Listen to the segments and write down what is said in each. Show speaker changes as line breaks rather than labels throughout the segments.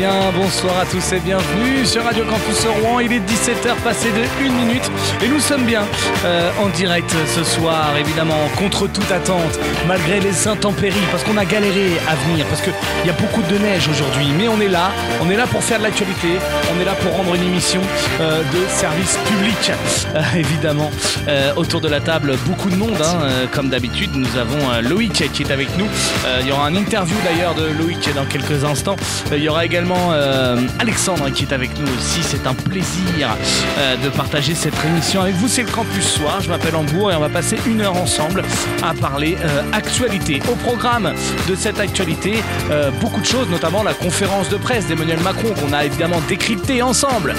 bien, bonsoir à tous et bienvenue sur Radio Campus Rouen. Il est 17h passé de 1 minute et nous sommes bien euh, en direct ce soir, évidemment, contre toute attente, malgré les intempéries, parce qu'on a galéré à venir, parce qu'il y a beaucoup de neige aujourd'hui. Mais on est là, on est là pour faire de l'actualité, on est là pour rendre une émission euh, de service public, euh, évidemment. autour de la table, beaucoup de monde, hein, comme d'habitude. Nous avons Loïc qui est avec nous. il y aura un interview d'ailleurs de Loïc dans quelques instants. Il y aura également euh, Alexandre qui est avec nous aussi. C'est un plaisir euh, de partager cette émission avec vous. C'est le Campus Soir. Je m'appelle Hambourg et on va passer une heure ensemble à parler euh, actualité. Au programme de cette actualité, beaucoup de choses, notamment la conférence de presse d'Emmanuel Macron qu'on a évidemment décrypté ensemble.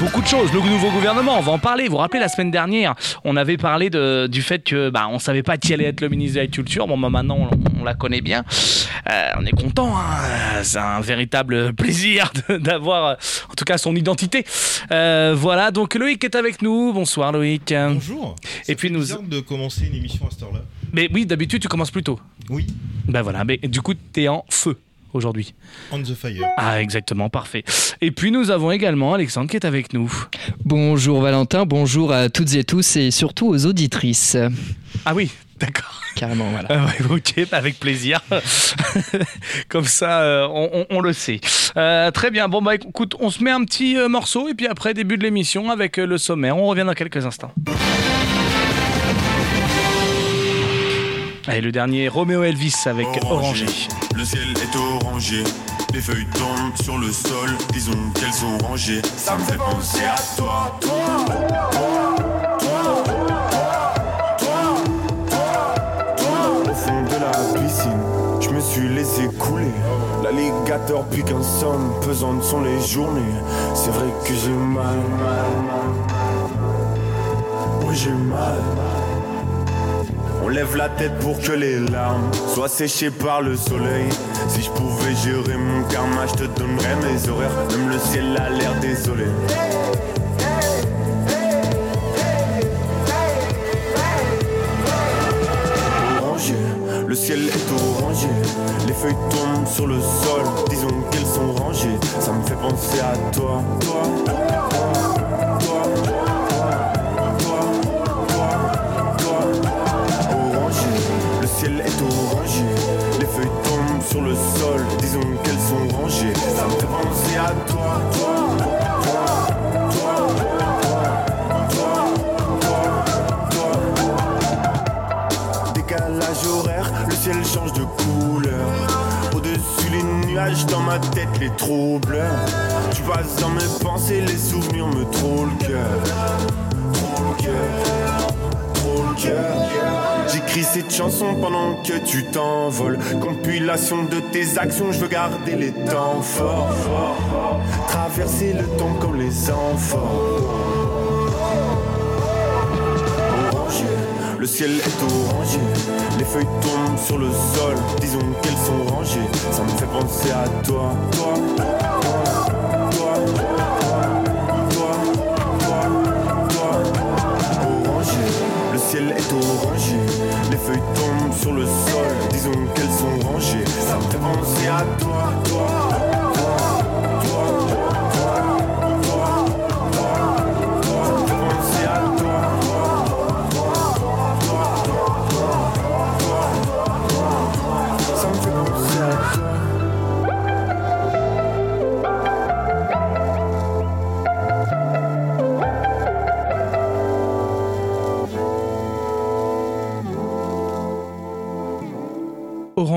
beaucoup de choses. Le nouveau gouvernement, on va en parler. Vous vous rappelez la semaine dernière, on avait parlé du fait que bah, on savait pas qui allait être le ministre de la Culture. Bon, bah, maintenant on, la connaît bien. on est content. Hein c'est un véritable plaisir d'avoir, euh, en tout cas, son identité. Euh, voilà, donc Loïc est avec nous. Bonsoir Loïc.
Bonjour. Et puis nous. de commencer une émission à cette heure-là.
Mais oui, d'habitude tu commences plus tôt.
Oui.
Ben voilà, mais du coup tu es en feu aujourd'hui.
On the fire.
Ah, exactement, parfait. Et puis nous avons également Alexandre qui est avec nous.
Bonjour Valentin, bonjour à toutes et tous et surtout aux auditrices.
Ah oui, d'accord.
Carrément, voilà.
Ah ok, avec plaisir. Comme ça, euh, on, le sait. Euh, très bien. Bon, bah écoute, on se met un petit euh, morceau et puis après, début de l'émission avec le sommaire. On revient dans quelques instants. Allez, le dernier, Roméo Elvis avec Orangé.
Le ciel est orangé, les feuilles tombent sur le sol, disons qu'elles sont rangées. Ça me fait penser à toi, toi, toi, toi, suis laissé couler. L'alligator pique un somme, pesantes sont les journées. C'est vrai que j'ai mal, mal, mal. Oui, j'ai mal. On lève la tête pour que les larmes soient séchées par le soleil. Si je pouvais gérer mon karma, je te donnerais mes horaires. Même le ciel a l'air désolé. Le ciel est orangé. Les feuilles tombent sur le sol. Disons qu'elles sont rangées. Ça me fait penser à toi, toi. sur le sol, disons qu'elles sont rangées. Ça me fait penser à toi, toi, toi, change de couleur. Au-dessus les nuages, dans ma tête les troubles. Tu passes dans mes pensées, les souvenirs me trouvent le cœur. Le le cœur. J'écris cette chanson pendant que tu t'envoles. Compilation de tes actions, je veux garder les temps forts. Traverser le temps comme les enfants. Le ciel est orangé. Les feuilles tombent sur le sol, disons qu'elles sont rangées. Ça me fait penser à toi, toi, toi, toi, toi, toi, toi. Orangé, le ciel est orangé feuilles tombent sur le sol, disons qu'elles sont rangées. Ça me fait penser à toi, toi.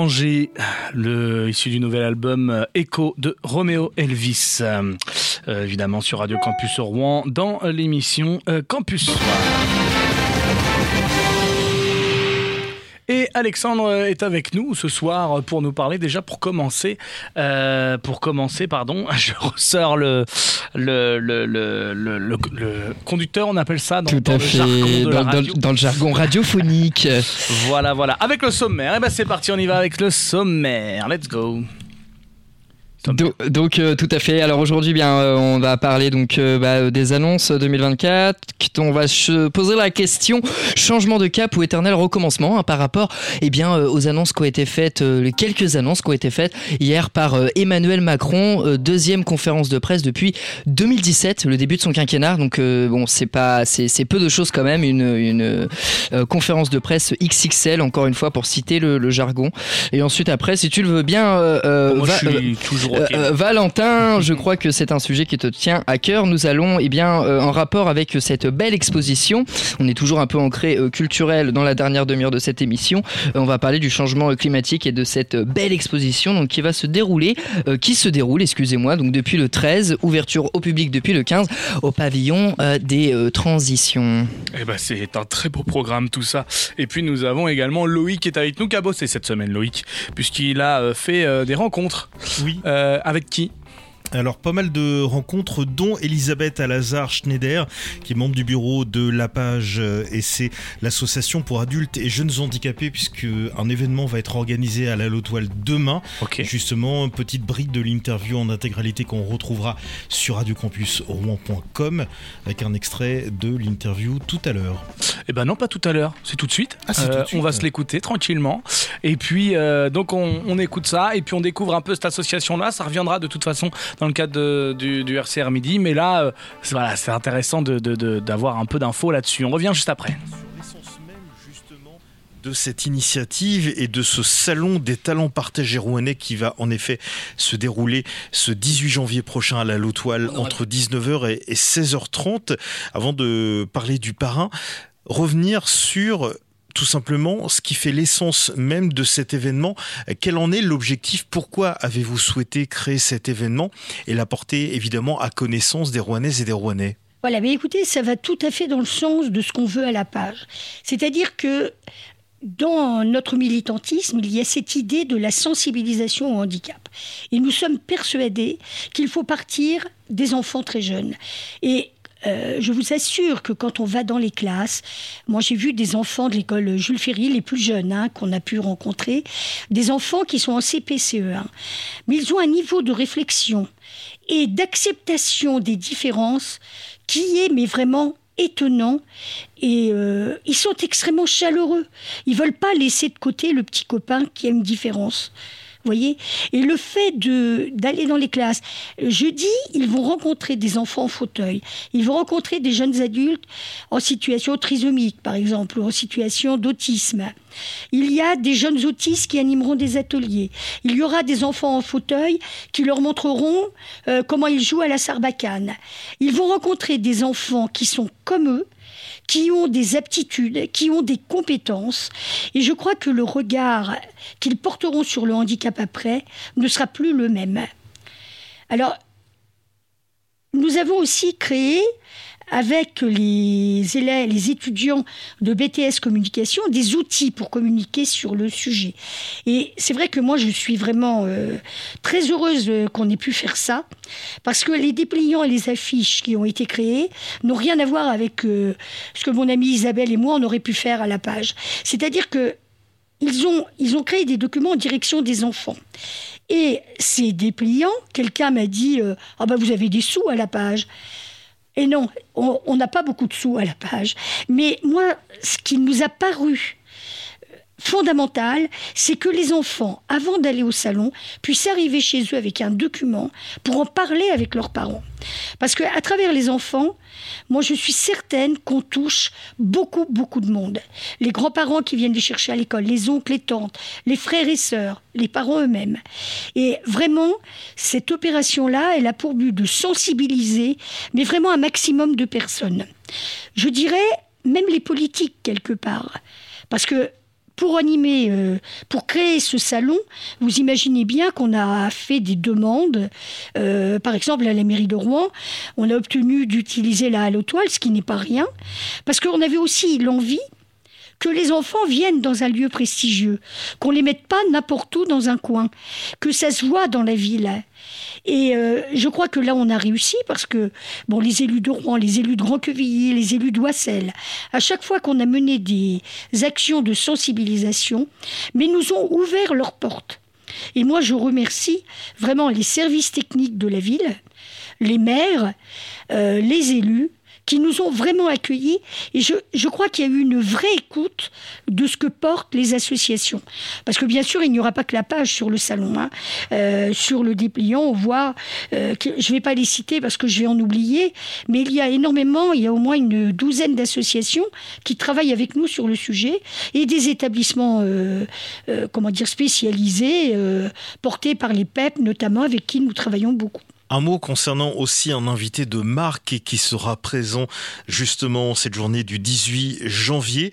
Oranger, le issu du nouvel album euh, Echo de Romeo Elvis, euh, évidemment sur Radio Campus Rouen dans l'émission euh, Campus. Et Alexandre est avec nous ce soir pour nous parler déjà pour commencer, euh, pour commencer, pardon, je ressors le le, le, le, le, conducteur, on appelle ça
dans, dans le jargon de dans, le jargon radiophonique.
voilà, voilà. Avec le sommaire, et eh ben c'est parti, on y va avec le sommaire. Let's go.
Donc, euh, tout à fait. Alors aujourd'hui, bien, euh, on va parler donc euh, bah, des annonces 2024. On va se poser la question changement de cap ou éternel recommencement hein, par rapport, eh bien, aux annonces qui ont été faites, les quelques annonces qui ont été faites hier par Emmanuel Macron, deuxième conférence de presse depuis 2017, le début de son quinquennat. Donc bon, c'est pas, c'est peu de choses quand même. Une, une conférence de presse XXL, encore une fois pour citer le, jargon. Et ensuite après, si tu le veux bien,
moi, je suis toujours
euh, euh, Valentin, je crois que c'est un sujet qui te tient à cœur. Nous allons, eh bien, euh, en rapport avec cette belle exposition, on est toujours un peu ancré culturel dans la dernière demi-heure de cette émission. on va parler du changement climatique et de cette belle exposition donc, qui va se dérouler, qui se déroule, excusez-moi, donc depuis le 13, ouverture au public depuis le 15, au pavillon des transitions.
Eh ben, c'est un très beau programme tout ça. Et puis nous avons également Loïc qui est avec nous, qui a bossé cette semaine, Loïc, puisqu'il a fait des rencontres.
Oui.
Euh, avec qui?
Alors pas mal de rencontres dont Elisabeth Alazar Schneider qui est membre du bureau de la page euh, et c'est l'association pour adultes et jeunes handicapés puisque un événement va être organisé à la Lotoile demain. Justement, une petite brique de l'interview en intégralité qu'on retrouvera sur radiocampusrouen.com avec un extrait de l'interview tout à l'heure.
Eh ben non, pas tout à l'heure, c'est tout de suite.
Ah, euh,
on va se l'écouter tranquillement. Et puis euh, donc on écoute ça et puis on découvre un peu cette association là. Ça reviendra de toute façon dans le cadre du, RCR Midi. Mais là, euh, voilà, c'est intéressant d'avoir un peu d'infos là-dessus. On revient juste après
de cette initiative et de ce salon des talents partagés rouennais qui va en effet se dérouler ce 18 janvier prochain à la Lotoile entre 19h et 16h30. Avant de parler du parrain, revenir sur tout simplement ce qui fait l'essence même de cet événement. Quel en est l'objectif? Pourquoi avez-vous souhaité créer cet événement et l'apporter évidemment à connaissance des Rouennaises et des Rouennais?
Voilà, mais écoutez, ça va tout à fait dans le sens de ce qu'on veut à la page. C'est-à-dire que dans notre militantisme, il y a cette idée de la sensibilisation au handicap. Et nous sommes persuadés qu'il faut partir des enfants très jeunes. Et euh, je vous assure que quand on va dans les classes, moi j'ai vu des enfants de l'école Jules Ferry, les plus jeunes hein, qu'on a pu rencontrer, des enfants qui sont en CPCE1, mais ils ont un niveau de réflexion et d'acceptation des différences qui est mais vraiment étonnant. Et euh, ils sont extrêmement chaleureux. Ils veulent pas laisser de côté le petit copain qui a une différence voyez Et le fait de d'aller dans les classes, jeudi, ils vont rencontrer des enfants en fauteuil, ils vont rencontrer des jeunes adultes en situation trisomique, par exemple, ou en situation d'autisme. Il y a des jeunes autistes qui animeront des ateliers. Il y aura des enfants en fauteuil qui leur montreront euh, comment ils jouent à la sarbacane. Ils vont rencontrer des enfants qui sont comme eux, qui ont des aptitudes, qui ont des compétences. Et je crois que le regard qu'ils porteront sur le handicap après ne sera plus le même. Alors, nous avons aussi créé avec les élèves, les étudiants de BTS communication, des outils pour communiquer sur le sujet. Et c'est vrai que moi, je suis vraiment euh, très heureuse qu'on ait pu faire ça, parce que les dépliants et les affiches qui ont été créées n'ont rien à voir avec euh, ce que mon amie Isabelle et moi, on aurait pu faire à la page. C'est-à-dire que ils ont, ils ont créé des documents en direction des enfants. Et ces dépliants, quelqu'un m'a dit euh, Ah ben vous avez des sous à la page. Et non, on n'a pas beaucoup de sous à la page. Mais moi, ce qui nous a paru euh, fondamental, c'est que les enfants, avant d'aller au salon, puissent arriver chez eux avec un document pour en parler avec leurs parents. Parce qu'à travers les enfants, moi je suis certaine qu'on touche beaucoup, beaucoup de monde. Les grands-parents qui viennent les chercher à l'école, les oncles, les tantes, les frères et sœurs, les parents eux-mêmes. Et vraiment, cette opération-là, elle a pour but de sensibiliser, mais vraiment un maximum de personnes. Je dirais même les politiques quelque part. Parce que pour animer, euh, pour créer ce salon, vous imaginez bien qu'on a fait des demandes. Euh, par exemple, à la mairie de Rouen, on a obtenu d'utiliser la halle toile, ce qui n'est pas rien, parce qu'on avait aussi l'envie que les enfants viennent dans un lieu prestigieux, qu'on les mette pas n'importe où dans un coin, que ça se voit dans la ville. Et euh, je crois que là, on a réussi parce que, bon, les élus de Rouen, les élus de Grand-Quevilly, les élus d'Oissel, à chaque fois qu'on a mené des actions de sensibilisation, mais nous ont ouvert leurs portes. Et moi, je remercie vraiment les services techniques de la ville, les maires, euh, les élus, qui nous ont vraiment accueillis. Et je, je crois qu'il y a eu une vraie écoute de ce que portent les associations. Parce que bien sûr, il n'y aura pas que la page sur le salon. Hein. Euh, sur le dépliant, on voit, euh, je ne vais pas les citer parce que je vais en oublier, mais il y a énormément, il y a au moins une douzaine d'associations qui travaillent avec nous sur le sujet et des établissements, euh, euh comment dire, spécialisés, euh, portés par les PEP notamment, avec qui nous travaillons beaucoup.
Un mot concernant aussi un invité de marque qui sera présent justement cette journée du 18 janvier.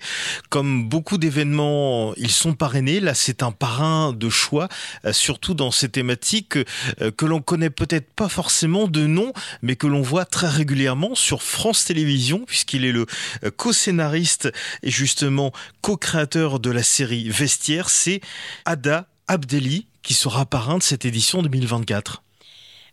Comme beaucoup d'événements, ils sont parrainés. Là, c'est un parrain de choix, euh, surtout dans ces thématiques euh, que l'on connaît peut-être pas forcément de nom, mais que l'on voit très régulièrement sur France Télévisions, puisqu'il est le euh, co-scénariste et justement co-créateur de la série Vestiaire. C'est Ada Abdelli qui sera parrain de cette édition 2024.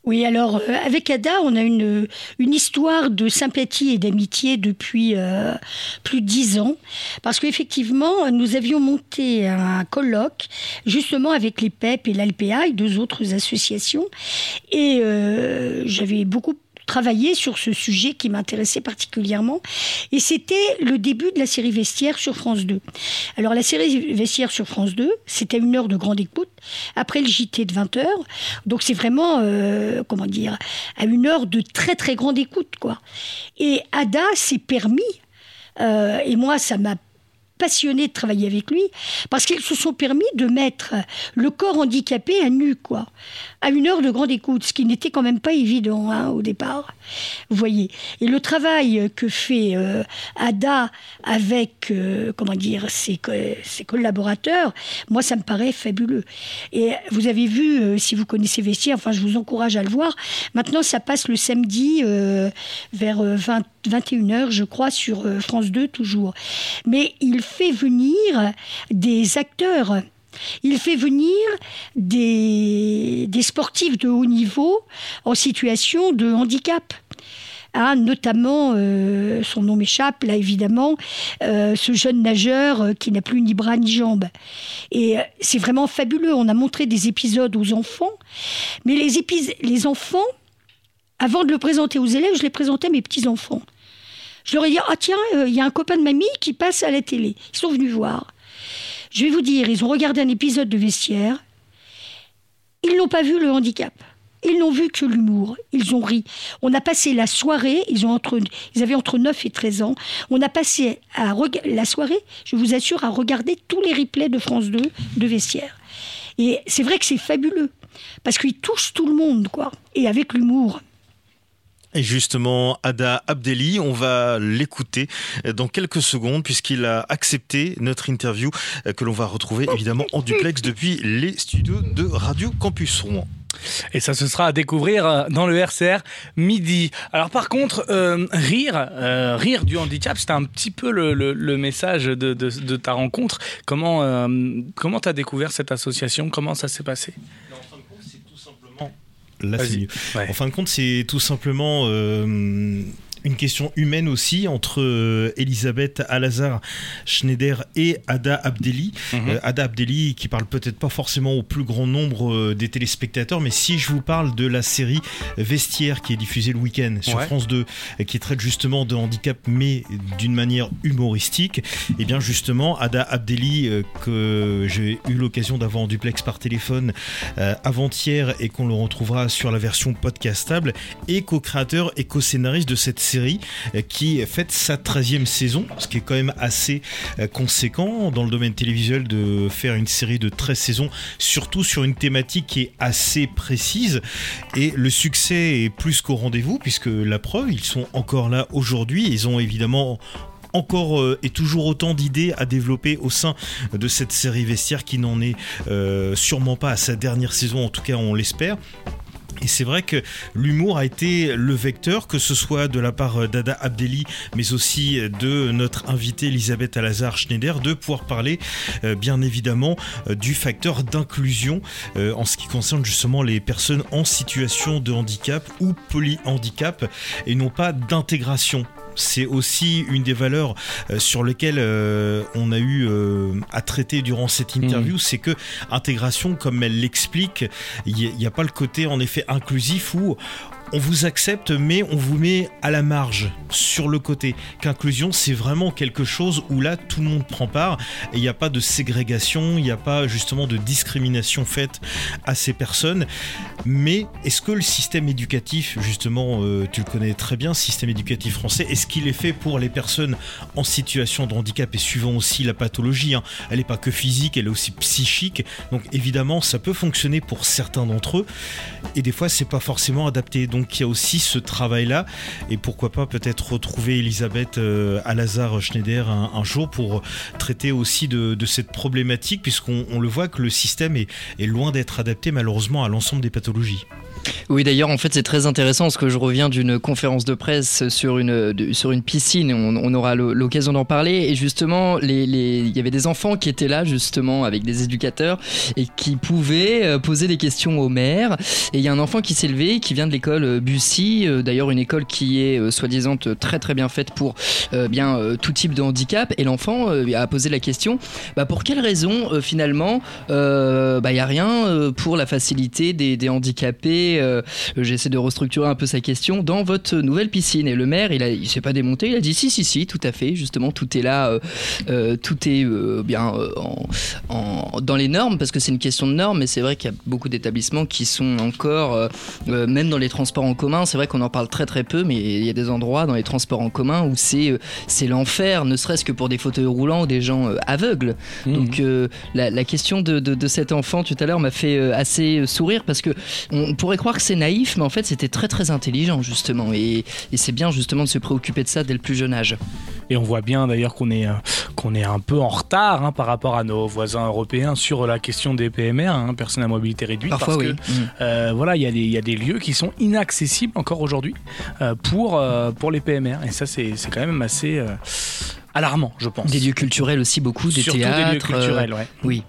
Oui, alors euh, avec Ada, on a une, une histoire de sympathie et d'amitié depuis euh, plus de dix ans, parce qu'effectivement, nous avions monté un colloque justement avec les PEP et l'ALPA et deux autres associations, et euh, j'avais beaucoup travaillé sur ce sujet qui m'intéressait particulièrement. Et c'était le début de la série Vestiaire sur France 2. Alors la série Vestiaire sur France 2, c'était une heure de grande écoute, après le JT de 20 heures. Donc c'est vraiment, euh, comment dire, à une heure de très très grande écoute. quoi. Et Ada s'est permis, euh, et moi ça m'a passionné de travailler avec lui parce qu'ils se sont permis de mettre le corps handicapé à nu, quoi, à une heure de grande écoute, ce qui n'était quand même pas évident hein, au départ. Vous voyez. Et le travail que fait euh, Ada avec, euh, comment dire, ses, ses collaborateurs, moi, ça me paraît fabuleux. Et vous avez vu, euh, si vous connaissez Vestiaire, enfin, je vous encourage à le voir. Maintenant, ça passe le samedi vers euh, 20 21h, je crois, sur France 2 toujours. Mais il fait venir des acteurs. Il fait venir des, des sportifs de haut niveau en situation de handicap. Hein, notamment, euh, son nom m'échappe là évidemment, euh, ce jeune nageur euh, qui n'a plus ni bras ni jambes. Et c'est vraiment fabuleux. On a montré des épisodes aux enfants, mais les, épis- les enfants, avant de le présenter aux élèves, je les présentais à mes petits-enfants. Je leur ai dit, ah tiens, euh, il y a un copain de mamie qui passe à la télé. Ils sont venus voir. Je vais vous dire, ils ont regardé un épisode de Vestiaire. Ils n'ont pas vu le handicap. Ils n'ont vu que l'humour. Ils ont ri. On a passé la soirée, ils, ont entre, ils avaient entre 9 et 13 ans. On a passé la soirée, je vous assure, à regarder tous les replays de France 2 de Vestiaire. Et c'est vrai que c'est fabuleux. Parce qu'ils touchent tout le monde, quoi. Et avec l'humour.
Et justement, Ada Abdelli, on va l'écouter dans quelques secondes puisqu'il a accepté notre interview euh, que l'on va retrouver évidemment en duplex depuis les studios de Radio Campus Rouen.
Et ça, ce sera à découvrir euh, dans le RCR midi. Alors par contre, euh, rire, rire du handicap, c'était un petit peu le, message de ta rencontre. Comment euh, comment t'as découvert cette association? Comment ça s'est passé?
Là, c'est
Vas-y.
mieux.
Ouais.
En fin de compte, c'est tout simplement euh, une question humaine aussi entre euh, Elisabeth Alazar Schneider et Ada Abdelli.
Mhm.
Euh, Ada Abdelli qui parle peut-être pas forcément au plus grand nombre euh, des téléspectateurs, mais si je vous parle de la série Vestiaire qui est diffusée le week-end sur
Ouais.
France 2, et qui traite justement de handicap mais d'une manière humoristique, et bien justement Ada Abdelli que j'ai eu l'occasion d'avoir en duplex par téléphone avant-hier et qu'on le retrouvera sur la version podcastable, est co-créateur et co-scénariste de cette série euh, qui fête sa 13e saison, ce qui est quand même assez euh, conséquent dans le domaine télévisuel de faire une série de 13 saisons, surtout sur une thématique qui est assez précise. Et le succès est plus qu'au rendez-vous, puisque la preuve, ils sont encore là aujourd'hui. Ils ont évidemment encore euh, et toujours autant d'idées à développer au sein de cette série vestiaire qui n'en est sûrement pas à sa dernière saison, en tout cas on l'espère. Et c'est vrai que l'humour a été le vecteur, que ce soit de la part d'Ada Abdelli, mais aussi de notre invitée Elisabeth Alazar Schneider, de pouvoir parler euh, bien évidemment euh, du facteur d'inclusion euh, en ce qui concerne justement les personnes en situation de handicap ou polyhandicap et non pas d'intégration. C'est aussi une des valeurs euh, sur lesquelles euh, on a eu euh, à traiter durant cette interview, c'est que intégration, comme elle l'explique, il n'y a, pas le côté en effet inclusif où on vous accepte, mais on vous met à la marge, sur le côté. Qu'inclusion, c'est vraiment quelque chose où là, tout le monde prend part il n'y a pas de ségrégation, il n'y a pas justement de discrimination faite à ces personnes. Mais est-ce que le système éducatif, justement, euh, tu le connais très bien, système éducatif français, est-ce qu'il est fait pour les personnes en situation de handicap et suivant aussi la pathologie hein, Elle n'est pas que physique, elle est aussi psychique. Donc évidemment, ça peut fonctionner pour certains d'entre eux et des fois, c'est pas forcément adapté. Donc il y a aussi ce travail-là. Et pourquoi pas peut-être retrouver Elisabeth euh, Alazar Schneider un, jour pour traiter aussi de, cette problématique, puisqu'on le voit que le système est loin d'être adapté malheureusement à l'ensemble des pathologies.
Oui, d'ailleurs, en fait, c'est très intéressant parce que je reviens d'une conférence de presse sur une, sur une piscine. On, on aura l'occasion d'en parler. Et justement, il y avait des enfants qui étaient là, justement, avec des éducateurs et qui pouvaient euh, poser des questions au maire. Et il y a un enfant qui s'est levé, qui vient de l'école euh, Bussy, euh, d'ailleurs, une école qui est soi-disant très très bien faite pour bien tout type de handicap. Et l'enfant a posé la question bah, pour quelle raison, finalement, bah, il n'y a rien pour la facilité des, des handicapés euh, j'essaie de restructurer un peu sa question, dans votre nouvelle piscine. Et le maire, il, il s'est pas démonté, il a dit si, si, si, tout à fait, justement, tout est là, euh, euh, tout est bien en, dans les normes, parce que c'est une question de normes, mais c'est vrai qu'il y a beaucoup d'établissements qui sont encore, même dans les transports en commun, c'est vrai qu'on en parle très très peu, mais il y a des endroits dans les transports en commun où c'est c'est l'enfer, ne serait-ce que pour des fauteuils roulants ou des gens aveugles. Mmh. Donc la, question de, de, cet enfant tout à l'heure m'a fait assez sourire parce que on pourrait croire que c'est naïf, mais en fait c'était très très intelligent justement. Et, c'est bien justement de se préoccuper de ça dès le plus jeune âge.
Et on voit bien d'ailleurs qu'on est, euh, qu'on est un peu en retard hein, par rapport à nos voisins européens sur la question des PMR, hein, personnes à mobilité réduite.
Parfois,
parce
oui.
que mm. euh, voilà, il y, y, a des lieux qui sont inaccessibles encore aujourd'hui euh, pour, pour les PMR. Et ça, c'est quand même assez alarmant, je pense.
Des lieux culturels aussi, beaucoup, des
Surtout
théâtres.
des lieux culturels, ouais.
Oui.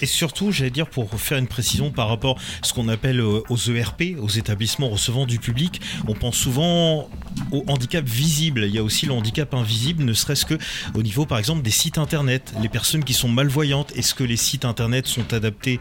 Et, surtout, j'allais dire, pour faire une précision par rapport à ce qu'on appelle euh, aux ERP, aux établissements recevant du public, on pense souvent au handicap visible. Il y a aussi le handicap invisible, ne serait-ce que au niveau, par exemple, des sites internet. Les personnes qui sont malvoyantes, est-ce que les sites internet sont adaptés,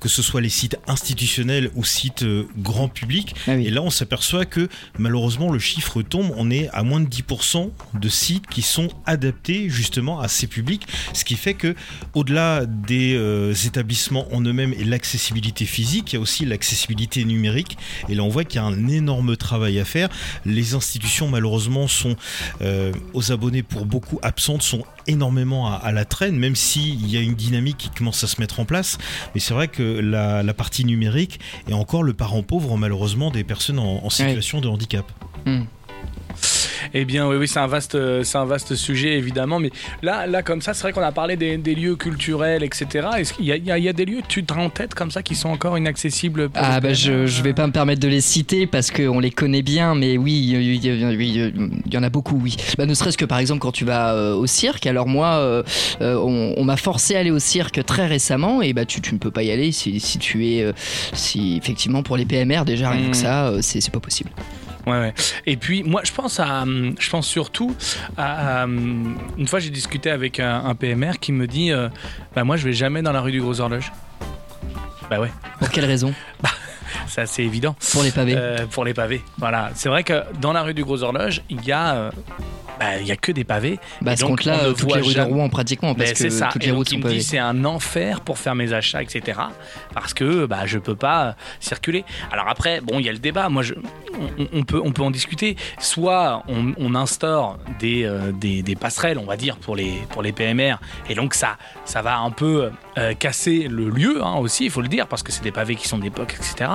que ce soit les sites institutionnels ou sites euh, grand public? Ah Et là, on s'aperçoit que malheureusement, le chiffre tombe. On est à moins de 10% de sites qui sont adaptés justement à ces publics, ce qui fait que au-delà des euh, établissements en eux-mêmes et l'accessibilité physique, il y a aussi l'accessibilité numérique. Et là, on voit qu'il y a un énorme travail à faire. Les institutions, malheureusement, sont euh, aux abonnés pour beaucoup absentes, sont énormément à, la traîne, même s'il y a une dynamique qui commence à se mettre en place. Mais c'est vrai que la, partie numérique est encore le parent pauvre, malheureusement, des personnes en, situation de handicap.
Hmm.
Eh bien, oui, oui, c'est un vaste, c'est un vaste sujet évidemment. Mais là, là, comme ça, c'est vrai qu'on a parlé des, lieux culturels, etc. Est-ce qu'il y, y, a des lieux tu te rends en tête comme ça qui sont encore inaccessibles
Ah bah je, je vais pas me permettre de les citer parce qu'on les connaît bien, mais oui, il y, en a beaucoup, oui. Bah, ne serait-ce que par exemple quand tu vas euh, au cirque. Alors moi, euh, euh, on, m'a forcé à aller au cirque très récemment et bah tu, tu ne peux pas y aller si, si tu es, si effectivement pour les PMR déjà rien que mmh. ça, c'est pas possible.
Ouais, ouais. Et puis moi, je pense à, je pense surtout à, une fois j'ai discuté avec un, PMR qui me dit, euh, bah moi je vais jamais dans la rue du Gros Horloge. Bah ouais.
Pour quelle raison?
Bah c'est assez évident.
Pour les pavés.
Euh, pour les pavés. Voilà. C'est vrai que dans la rue du Gros Horloge, il y a euh, bah, il y a que des pavés.
Bah, ce compte-là, toutes les rues de Rouen pratiquement, parce que ça. toutes les routes sont pavées.
C'est un enfer pour faire mes achats, etc. Parce que bah, je peux pas circuler. Alors après, bon, il y a le débat. Moi, je, on, peut, on peut en discuter. Soit on, instaure des, euh, des, des, passerelles, on va dire, pour les, pour les PMR, et donc ça, ça va un peu euh, casser le lieu hein, aussi, il faut le dire, parce que c'est des pavés qui sont d'époque, etc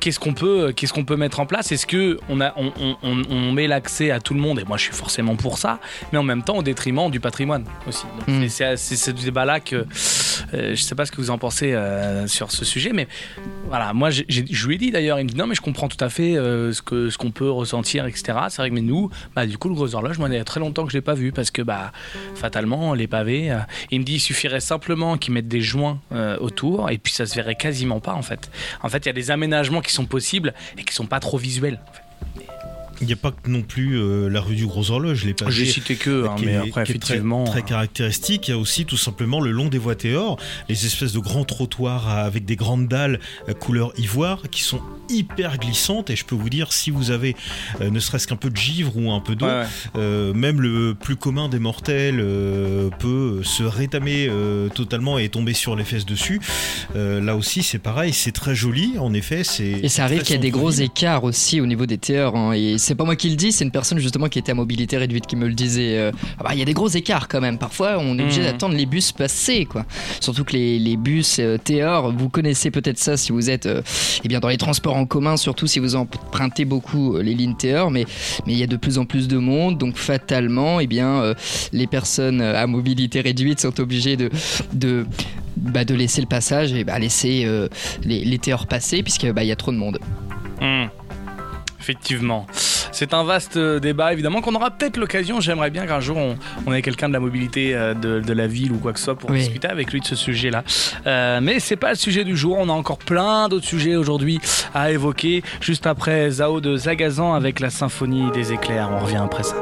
qu'est-ce qu'on peut, qu'est-ce qu'on peut mettre en place? Est-ce que on, a, on, on, met l'accès à tout le monde? Et moi, je suis forcément pour ça, mais en même temps au détriment du patrimoine aussi. Hmm. C'est ce débat-là que euh, je sais pas ce que vous en pensez euh, sur ce sujet, mais voilà, moi, je lui ai dit d'ailleurs, il me dit non, mais je comprends tout à fait euh, ce que ce qu'on peut ressentir, etc. C'est vrai que mais nous, bah, du coup, le gros horloge, moi, il y a très longtemps que je l'ai pas vu parce que bah, fatalement, les pavés, il me dit il suffirait simplement qu'ils mettent des joints autour et puis ça se verrait quasiment pas en fait. En fait, il y a des aménagements qui sont possibles et qui sont pas trop visuels.
Il n'y a pas que non plus euh, la rue du Gros Horloge, les pavés.
J'ai cité que, hein,
qui
mais
est-
après,
qui est très-
effectivement.
Très, caractéristique. Il y a aussi tout simplement le long des voies Théor, les espèces de grands trottoirs avec des grandes dalles euh, couleur ivoire qui sont hyper glissantes. Et je peux vous dire, si vous avez euh, ne serait-ce qu'un peu de givre ou un peu d'eau,
Ouais, ouais.
euh, même le plus commun des mortels euh, peut se rétamer euh, totalement et tomber sur les fesses dessus. Euh, là aussi, c'est pareil, c'est très joli. En effet, c'est.
Et ça arrive qu'il y a des gros écarts aussi au niveau des TR. hein. Et c'est pas moi qui le dis, c'est une personne justement qui était à mobilité réduite qui me le disait. euh, ah bah, Il y a des gros écarts quand même. Parfois, on est obligé
Mhm.
d'attendre les bus passer. Quoi. Surtout que les, les bus euh, TR, vous connaissez peut-être ça si vous êtes euh, eh bien, dans les transports en commun, surtout si vous empruntez beaucoup euh, les lignes TR. Mais mais il y a de plus en plus de monde. Donc fatalement, eh bien, les personnes à mobilité réduite sont obligées de. de bah, de laisser le passage et bah, laisser euh, les, les passer puisqu'il bah, y a trop de monde.
Hmm. Effectivement. C'est un vaste euh, débat, évidemment, qu'on aura peut-être l'occasion. J'aimerais bien qu'un jour on, on ait quelqu'un de la mobilité euh, de, de la ville ou quoi que ce soit pour
Oui.
discuter avec lui de ce sujet-là. Euh, mais c'est pas le sujet du jour. On a encore plein d'autres sujets aujourd'hui à évoquer. Juste après Zao de Zagazan avec la symphonie des éclairs. On revient après ça.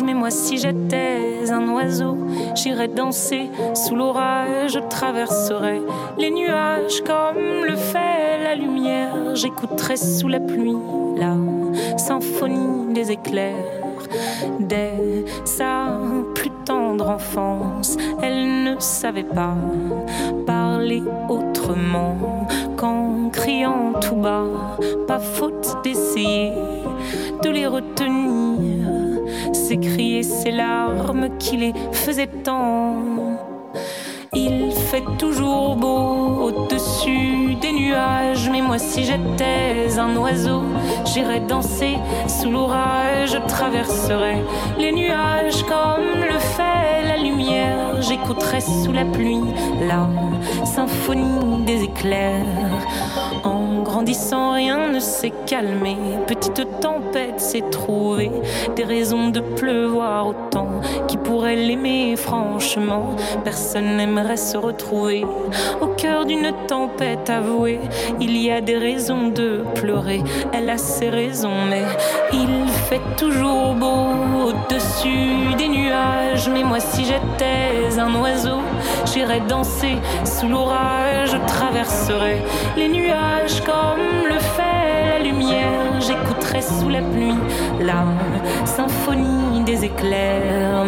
Mais moi si j'étais un oiseau, j'irais danser sous l'orage, je traverserais les nuages comme le fait la lumière, j'écouterais sous la pluie la symphonie des éclairs. Dès sa plus tendre enfance, elle ne savait pas parler autrement qu'en criant tout bas. Pas faute d'essayer de les retenir, s'écrier ces larmes qui les faisaient tant. Il fait toujours beau au-dessus des nuages, mais moi si j'étais un oiseau, j'irais danser sous l'orage, je traverserais les nuages comme le fait la lumière, j'écouterais sous la pluie la symphonie des éclairs. Grandissant, rien ne s'est calmé. Petite tempête s'est trouvée. Des raisons de pleuvoir autant. Qui pourrait l'aimer franchement Personne n'aimerait se retrouver au cœur d'une tempête avouée. Il y a des raisons de pleurer. Elle a ses raisons, mais il fait toujours beau au-dessus des nuages. Mais moi, si j'étais un oiseau, j'irais danser sous l'orage. Je traverserais les nuages comme le fait lumière. J'écouterais sous la pluie la symphonie des éclairs.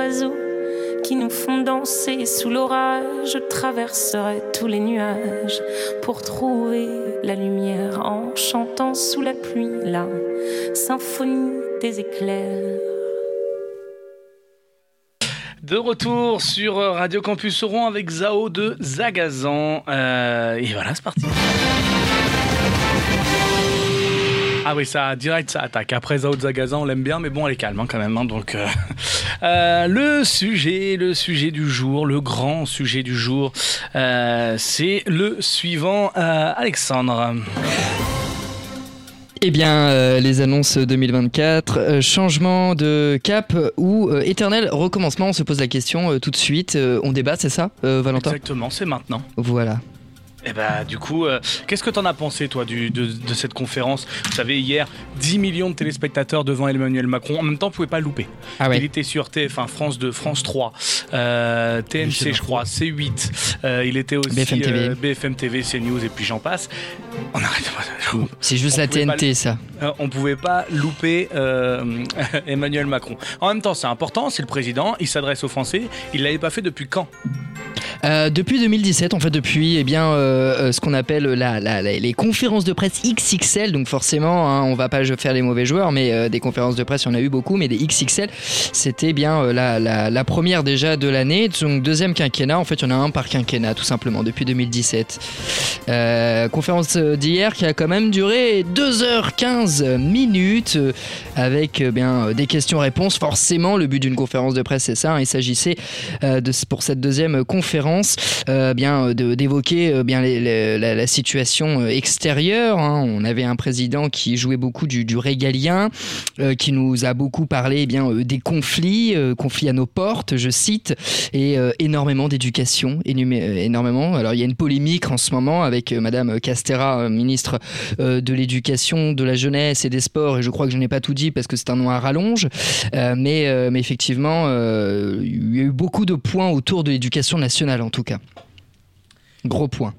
Oiseaux qui nous font danser sous l'orage. Je traverserai tous les nuages pour trouver la lumière en chantant sous la pluie la symphonie des éclairs.
De retour sur Radio Campus Rouen avec Zao de Zagazan. Euh, et voilà, c'est parti. Ah oui, ça, direct, ça attaque. Après Zao de Zagazan, on l'aime bien, mais bon, elle est calme hein, quand même. hein, donc, euh, euh, le sujet, le sujet du jour, le grand sujet du jour, euh, c'est le suivant, Alexandre.
Eh bien, euh, les annonces 2024, euh, changement de cap ou euh, éternel recommencement On se pose la question tout de suite. On débat, c'est ça, Valentin?
Exactement, c'est maintenant.
Voilà.
Et bah du coup, euh, qu'est-ce que t'en as pensé toi du, de, de cette conférence? Vous savez, hier, 10 millions de téléspectateurs devant Emmanuel Macron. En même temps, vous pouvez pas louper.
Ah
Il était sur TF1 France 2, France 3, euh, TMC je crois, C8. Euh, il était aussi
BFM TV.
euh, BFM TV, CNews et puis j'en passe. On arrête.
C'est juste
On
la
pouvait pas
TNT, ça.
Euh, on pouvait pas louper euh, Emmanuel Macron. En même temps, c'est important, c'est le président, il s'adresse aux Français. Il l'avait pas fait depuis quand?
Euh, depuis 2017, en fait, depuis eh bien, euh, euh, ce qu'on appelle les conférences de presse XXL, donc forcément, hein, on va pas faire les mauvais joueurs, mais euh, des conférences de presse, il y en a eu beaucoup, mais des XXL, c'était bien la, première déjà de l'année, donc deuxième quinquennat, en fait, il y en a un par quinquennat, tout simplement, depuis 2017. Euh, conférence d'hier qui a quand même duré 2h15 minutes, avec bien des questions-réponses. Forcément, le but d'une conférence de presse, c'est ça, hein, il s'agissait pour cette deuxième conférence, bien d'évoquer euh, la, situation euh, extérieure. hein. On avait un président qui jouait beaucoup du, régalien, euh, qui nous a beaucoup parlé eh bien euh, des conflits, conflits à nos portes, je cite, et énormément d'éducation, énormément. Alors il y a une polémique en ce moment avec Madame Castera, ministre de l'éducation, de la jeunesse et des sports, et je crois que je n'ai pas tout dit parce que c'est un nom à rallonge, mais, effectivement, il y a eu beaucoup de points autour de l'éducation nationale en tout cas. Gros point.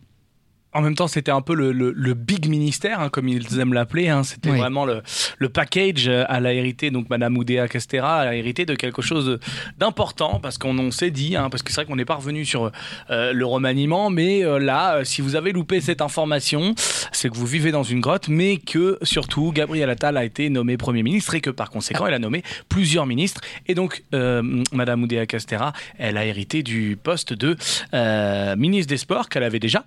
En même temps, c'était un peu le, le- le big ministère, hein, comme ils aiment l'appeler. hein. C'était
Oui.
vraiment le, le package à la hérité. Donc, Madame Oudéa Castera a hérité de quelque chose d'important parce qu'on on s'est dit, hein, parce que c'est vrai qu'on n'est pas revenu sur euh, le remaniement, mais euh, là, euh, si vous avez loupé cette information, c'est que vous vivez dans une grotte, mais que surtout Gabriel Attal a été nommé Premier ministre et que par conséquent, elle a nommé plusieurs ministres. Et donc, Madame Oudéa Castera, elle a hérité du poste de ministre des Sports qu'elle avait déjà.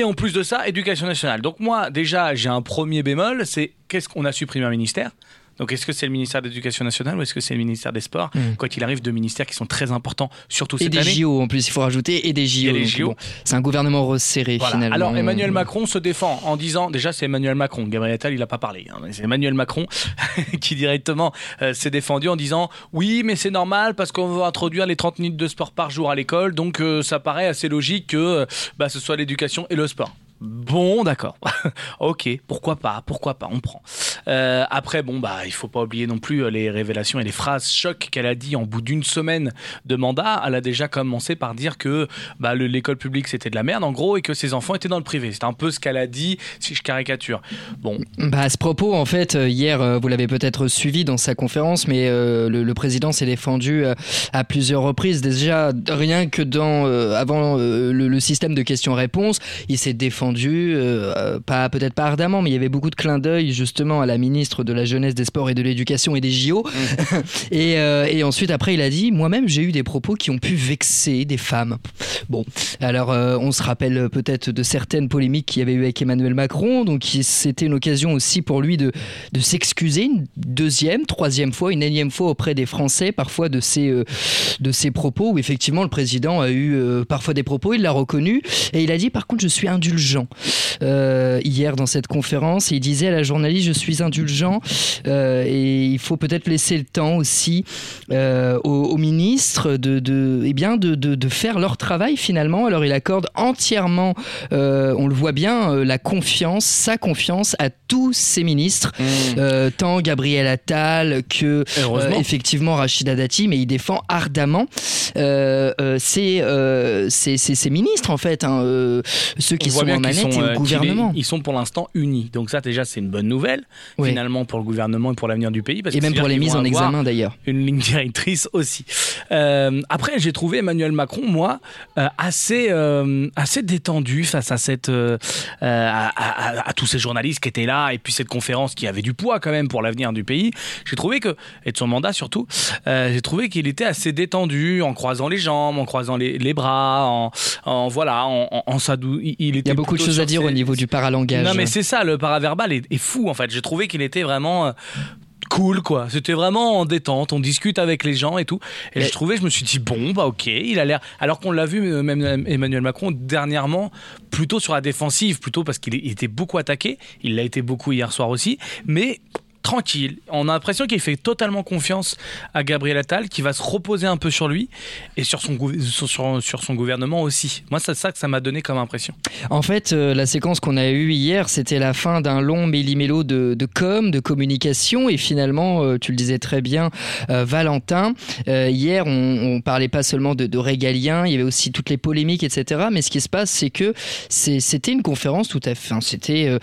Et en plus de ça, éducation nationale. Donc moi, déjà, j'ai un premier bémol, c'est qu'est-ce qu'on a supprimé un ministère? Donc est-ce que c'est le ministère de l'Éducation nationale ou est-ce que c'est le ministère des Sports
Mm.
Quoi qu'il arrive, deux ministères qui sont très importants, surtout
Et
cette
des
année.
JO en plus, il faut rajouter, et des JO. Bon, c'est un gouvernement resserré
Voilà.
finalement.
Alors Emmanuel Macron se défend en disant, déjà c'est Emmanuel Macron, Gabriel Attal il n'a pas parlé, hein, mais c'est Emmanuel Macron qui directement euh, s'est défendu en disant oui mais c'est normal parce qu'on veut introduire les 30 minutes de sport par jour à l'école, donc euh, ça paraît assez logique que euh, bah, ce soit l'éducation et le sport. Bon, d'accord. ok, pourquoi pas, pourquoi pas, on prend. Euh, après, bon, bah, il faut pas oublier non plus euh, les révélations et les phrases chocs qu'elle a dit en bout d'une semaine de mandat. Elle a déjà commencé par dire que bah, le- l'école publique c'était de la merde, en gros, et que ses enfants étaient dans le privé. C'est un peu ce qu'elle a dit, si je caricature. Bon,
Bah, à ce propos, en fait, euh, hier, euh, vous l'avez peut-être suivi dans sa conférence, mais euh, le, le président s'est défendu à plusieurs reprises. Déjà, rien que dans euh, avant le, le système de questions-réponses, il s'est défendu, pas peut-être pas ardemment, mais il y avait beaucoup de clins d'œil justement à la ministre de la jeunesse, des sports et de l'éducation et des JO. et, euh, et ensuite, après, il a dit moi-même, j'ai eu des propos qui ont pu vexer des femmes. Bon, alors euh, on se rappelle peut-être de certaines polémiques qu'il y avait eu avec Emmanuel Macron, donc c'était une occasion aussi pour lui de, de s'excuser une deuxième, troisième fois, une énième fois auprès des Français, parfois de ses, euh, de ses propos, où effectivement le président a eu parfois des propos, il l'a reconnu, et il a dit par contre je suis indulgent. Hier dans cette conférence, il disait à la journaliste je suis indulgent, euh, et il faut peut-être laisser le temps aussi euh, aux, aux ministres de, de, eh bien de, de, de faire leur travail finalement. Alors il accorde entièrement, euh, on le voit bien, la confiance, sa confiance à tous ses ministres, euh, tant Gabriel Attal que effectivement Rachida Dati, mais il défend ardemment euh, euh, ses, euh, ses, ses- ses ministres en fait, hein, ceux qui sont en manette
sont,
et
qu'il
gouvernement.
est- ils sont pour l'instant unis. Donc ça déjà c'est une bonne nouvelle
Oui.
finalement pour le gouvernement et pour l'avenir du pays. Parce
Et
que
même pour les mises en examen d'ailleurs.
Une ligne directrice aussi. Euh, après j'ai trouvé Emmanuel Macron moi euh, assez euh, assez détendu face à cette à, à- à tous ces journalistes qui étaient là et puis cette conférence qui avait du poids quand même pour l'avenir du pays. J'ai trouvé que et de son mandat surtout, j'ai trouvé qu'il était assez détendu en croisant les jambes, en croisant les, les bras, en, en voilà, en, en, en s'adou- Il,
y a beaucoup de choses à dire
ses-
au niveau du paralangage.
non mais c'est ça, le paraverbal est, est fou en fait. J'ai trouvé qu'il était vraiment euh, cool, quoi. C'était vraiment en détente. On discute avec les gens et tout. Et
Mais-
je trouvais, je me suis dit, bon, bah ok, il a l'air. Alors qu'on l'a vu, euh, même euh, Emmanuel Macron, dernièrement, plutôt sur la défensive, plutôt parce qu'il il était beaucoup attaqué. Il l'a été beaucoup hier soir aussi. Mais tranquille. On a l'impression qu'il fait totalement confiance à Gabriel Attal, qui va se reposer un peu sur lui et sur son, sur, son gouvernement aussi. Moi, c'est ça que ça m'a donné comme impression.
En fait, euh, la séquence qu'on a eue hier, c'était la fin d'un long méli-mélo de, com, de communication. Et finalement, euh, tu le disais très bien, euh, Valentin, hier, on, on parlait pas seulement de, de régalien, il y avait aussi toutes les polémiques, etc. Mais ce qui se passe, c'est que c'était une conférence tout à fait. c'était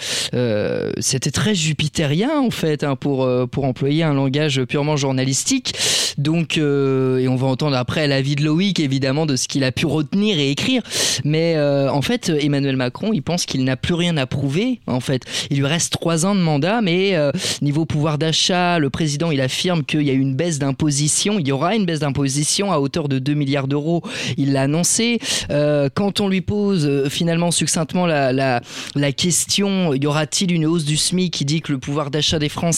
c'était très jupitérien, en fait, hein, pour, euh, pour employer un langage purement journalistique. Donc, euh, et on va entendre après l'avis de Loïc, évidemment, de ce qu'il a pu retenir et écrire. Mais euh, en fait, Emmanuel Macron, il pense qu'il n'a plus rien à prouver. En fait, il lui reste trois ans de mandat, mais niveau pouvoir d'achat, le président, il affirme qu'il y a une baisse d'imposition. Il y aura une baisse d'imposition à hauteur de 2 milliards d'euros. Il l'a annoncé. Quand on lui pose finalement succinctement la, la, la question, y aura-t-il une hausse du SMIC Il dit que le pouvoir d'achat des Français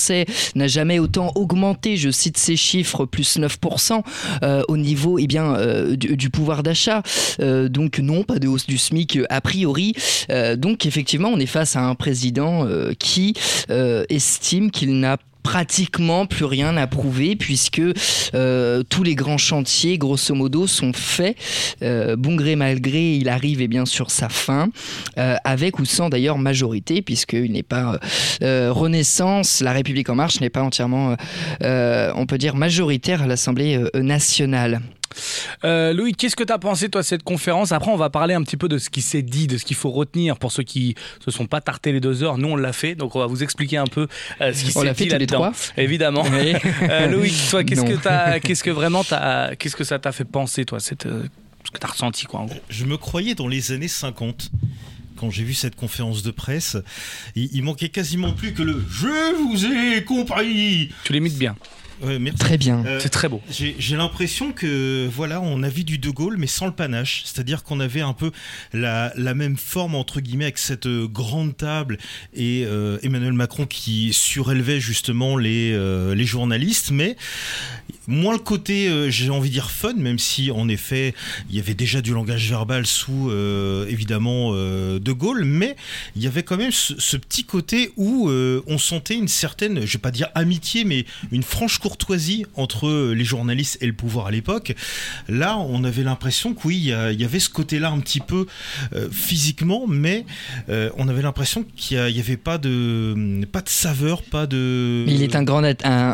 n'a jamais autant augmenté. Je cite ces chiffres, plus 9% euh, au niveau eh euh, du, pouvoir d'achat. Euh, donc non, pas de hausse du SMIC a priori. Donc effectivement, on est face à un président qui estime qu'il n'a pratiquement plus rien à prouver puisque euh, tous les grands chantiers grosso modo sont faits Euh, bon gré mal gré il arrive et bien sur sa fin euh, avec ou sans d'ailleurs majorité puisqu'il n'est pas euh, Renaissance la République en marche n'est pas entièrement on peut dire majoritaire à l'Assemblée nationale
Euh, Louis, qu'est-ce que tu as pensé, toi, de cette conférence? Après, on va parler un petit peu de ce qui s'est dit, de ce qu'il faut retenir pour ceux qui se sont pas tartés les deux heures. Nous, on l'a fait, donc on va vous expliquer un peu euh, ce qui
On
s'est
l'a
dit
fait tous les
là-dedans.
trois
Évidemment.
Oui.
Euh, Louis, toi, qu'est-ce
Non.
que, t'as- qu'est-ce que vraiment t'as- qu'est-ce que ça t'a fait penser, toi, cette, euh, ce que tu as ressenti, quoi, en gros?
Je me croyais dans les années 50 quand j'ai vu cette conférence de presse. Il, il manquait quasiment plus que le Je vous ai compris.
Tu l'imites bien.
Ouais, merci.
très bien
Euh,
C'est très beau.
J'ai l'impression que voilà, on a vu du De Gaulle, mais sans le panache. C'est-à-dire qu'on avait un peu la, la même forme entre guillemets avec cette euh, grande table et euh, Emmanuel Macron qui surélevait justement les euh, les journalistes, mais moins le côté, euh, j'ai envie de dire fun, même si en effet il y avait déjà du langage verbal sous euh, évidemment euh, De Gaulle, mais il y avait quand même ce, petit côté où on sentait une certaine, je vais pas dire amitié, mais une franche courtoisie entre les journalistes et le pouvoir à l'époque. Là, on avait l'impression que oui, il y, avait ce côté-là un petit peu physiquement, mais on avait l'impression qu'il n'y avait pas de, pas de saveur, pas de.
Il est un grand,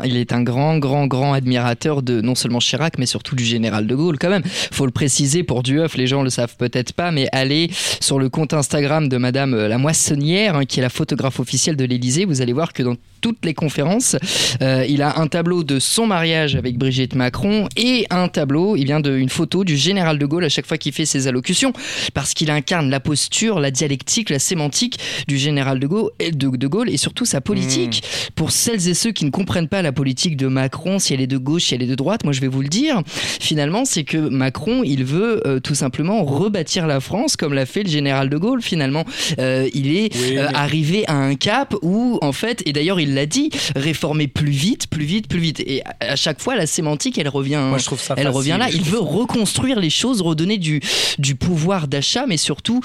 il est un grand, grand, grand admirateur de non seulement Chirac, mais surtout du général de Gaulle quand même. Faut le préciser pour Duoff, les gens le savent peut-être pas, mais allez sur le compte Instagram de Madame euh, la Moissonnière, hein, qui est la photographe officielle de l'Élysée. Vous allez voir que dans toutes les conférences, euh, il a un tableau de son mariage avec Brigitte Macron et un tableau, il vient d'une photo du général de Gaulle à chaque fois qu'il fait ses allocutions, parce qu'il incarne la posture, la dialectique, la sémantique du général de Gaulle, et de, de Gaulle et surtout sa politique. Pour celles et ceux qui ne comprennent pas la politique de Macron, si elle est de gauche, elle est de droite, moi je vais vous le dire, finalement c'est que Macron, il veut euh, tout simplement rebâtir la France comme l'a fait le général de Gaulle finalement. Euh, il est
Oui,
euh,
mais-
arrivé à un cap où en fait, et d'ailleurs il l'a dit, réformer plus vite, plus vite, plus vite. Et à- chaque fois la sémantique elle revient,
Moi, je trouve ça
elle
facile.
revient là. Il veut reconstruire les choses, redonner du, du pouvoir d'achat, mais surtout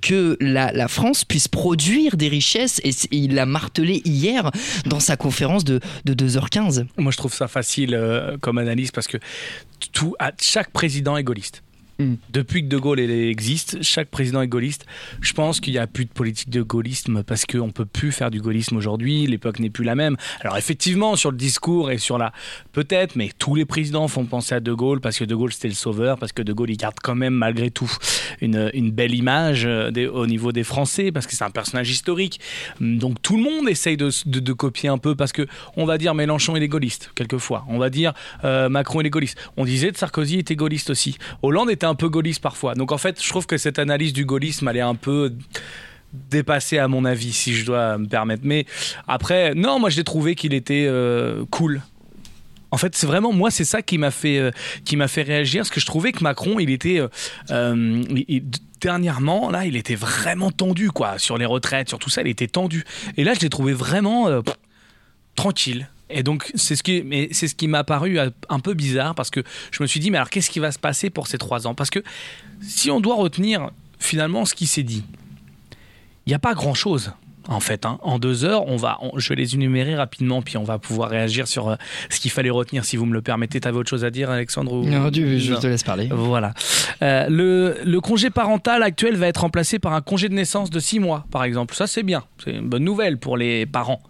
que la, la France puisse produire des richesses. Et il l'a martelé hier dans sa conférence de, de 2h15.
Moi, je trouve ça facile euh, comme analyse parce que tout, à, chaque président est gaulliste.
Mm.
Depuis que De Gaulle existe, chaque président est gaulliste. Je pense qu'il n'y a plus de politique de gaullisme parce qu'on ne peut plus faire du gaullisme aujourd'hui. L'époque n'est plus la même. Alors, effectivement, sur le discours et sur la. Peut-être, mais tous les présidents font penser à De Gaulle parce que De Gaulle, c'était le sauveur, parce que De Gaulle, il garde quand même, malgré tout, une, belle image euh, au niveau des Français parce que c'est un personnage historique. Donc, tout le monde essaye de, copier un peu parce que on va dire Mélenchon, il est gaulliste, quelquefois. On va dire euh, Macron, il est gaulliste. On disait de Sarkozy était gaulliste aussi. Hollande était peu gaulliste parfois. Donc, en fait, je trouve que cette analyse du gaullisme, elle est un peu dépassée à mon avis, si je dois me permettre. Mais après, non, moi, j'ai trouvé qu'il était euh, cool. En fait, c'est vraiment moi, c'est ça qui m'a fait euh, qui m'a fait réagir, parce que je trouvais que Macron, il était euh, dernièrement là, il était vraiment tendu quoi, sur les retraites, sur tout ça, il était tendu. Et là, je l'ai trouvé vraiment tranquille. Et donc, c'est ce qui, mais c'est ce qui m'a paru un peu bizarre parce que je me suis dit, mais alors qu'est-ce qui va se passer pour ces trois ans? Parce que si on doit retenir finalement ce qui s'est dit, il n'y a pas grand-chose en fait. hein. En deux heures, on va, on- je vais les énumérer rapidement, puis on va pouvoir réagir sur euh, ce qu'il fallait retenir, si vous me le permettez. T'avais autre chose à dire, Alexandre ou-
Non, du- je
Non.
te laisse parler.
Voilà. Euh, le, le congé parental actuel va être remplacé par un congé de naissance de six mois, par exemple. Ça, c'est bien. C'est une bonne nouvelle pour les parents,